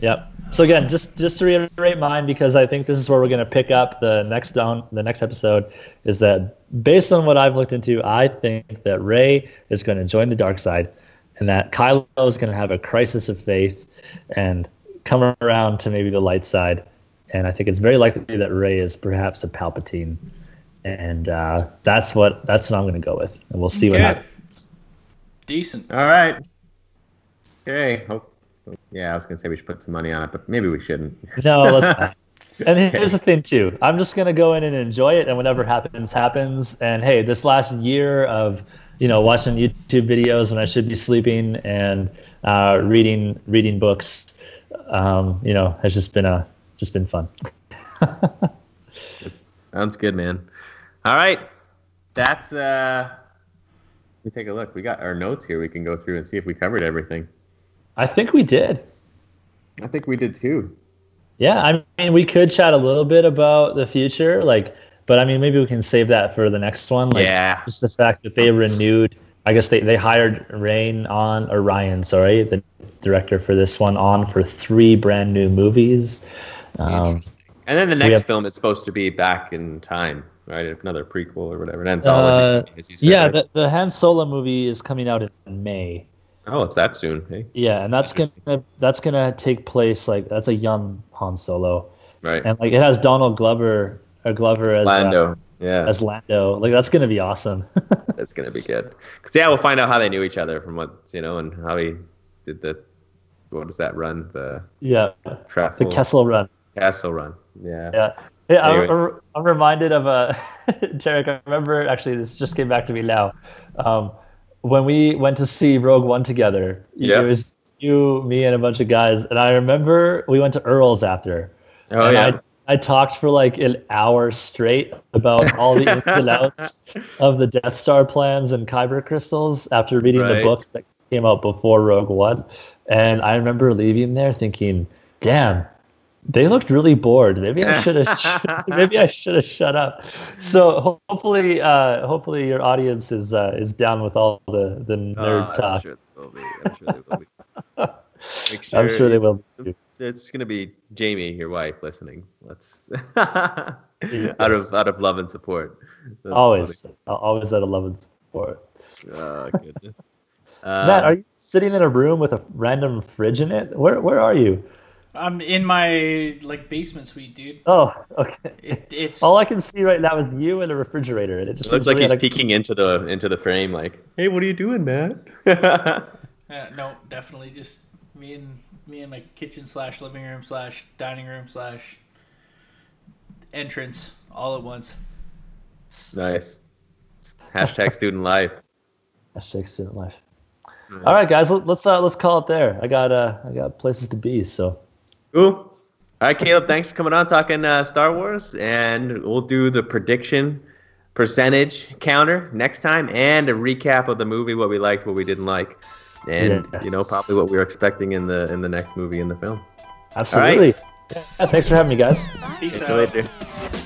Yep. So again, just just to reiterate mine, because I think this is where we're going to pick up the next down the next episode. Is that based on what I've looked into, I think that Rey is going to join the dark side, and that Kylo is going to have a crisis of faith and come around to maybe the light side. And I think it's very likely that Rey is perhaps a Palpatine, and uh, that's what that's what I'm going to go with, and we'll see what Good. happens. Decent. all right. Okay. Hope. Yeah, I was gonna say we should put some money on it, but maybe we shouldn't. No, let's not. And here's the thing too. I'm just gonna go in and enjoy it, and whatever happens, happens. And hey, this last year of you know watching YouTube videos when I should be sleeping and uh, reading reading books, um, you know, has just been a just been fun. Sounds good, man. All right. That's uh me take a look. We got our notes here. We can go through and see if we covered everything. I think we did. I think we did too. Yeah, I mean, we could chat a little bit about the future, like, but I mean, maybe we can save that for the next one. Like, Yeah. Just the fact that they renewed. I guess they, they hired Rain on or Rian, sorry, the director for this one on for three brand new movies. Um, Interesting. And then the next have- film, it's supposed to be back in time, right? Another prequel or whatever, an anthology, Uh, as you said. yeah, right? the, the Han Solo movie is coming out in May. oh, it's that soon. Hey, Yeah, and that's gonna that's gonna take place like that's a young Han Solo, right? and like it has Donald Glover or Glover as uh, Lando. yeah, as Lando. Like that's gonna be awesome. that's gonna be good. Cause yeah, we'll find out how they knew each other from what you know, and how he did the what does that run? The yeah, the Kessel Run. Castle run. Yeah. Yeah. Hey, I'm, Anyways. I'm- I'm reminded of a Derek. I remember actually this just came back to me now. Um, when we went to see Rogue One together, Yeah. it was you, me, and a bunch of guys. And I remember we went to Earl's after. Oh and yeah. I, I talked for like an hour straight about all the ins and outs of the Death Star plans and Kyber crystals after reading Right. the book that came out before Rogue One. And I remember leaving there thinking, damn, they looked really bored. Maybe I should have maybe I should have shut up. So hopefully uh, hopefully your audience is uh, is down with all the, the nerd Oh, I'm talk. sure they will be. I'm sure they will be. Make I'm sure they will. be. It's gonna be Jamie, your wife, listening. Let's out of out of love and support. That's Always always out of love and support. Oh goodness. Um, Matt, are you sitting in a room with a random fridge in it? Where where are you? I'm in my like basement suite, dude. Oh, okay. It, it's All I can see right now is you and a refrigerator, and it just it looks seems like he's really peeking into the into the frame, like, "Hey, what are you doing, Matt?" uh, no, definitely just me and me and my kitchen slash living room slash dining room slash entrance all at once. nice. Hashtag student life. Hashtag student life. All right, guys, let- let's uh, let's call it there. I got uh I got places to be, so Cool. All right, Caleb, thanks for coming on talking uh, Star Wars, and we'll do the prediction percentage counter next time and a recap of the movie, what we liked, what we didn't like, and Yes. you know probably what we were expecting in the in the next movie in the film. absolutely. Yeah, thanks for having me, guys. Peace Catch out. you later.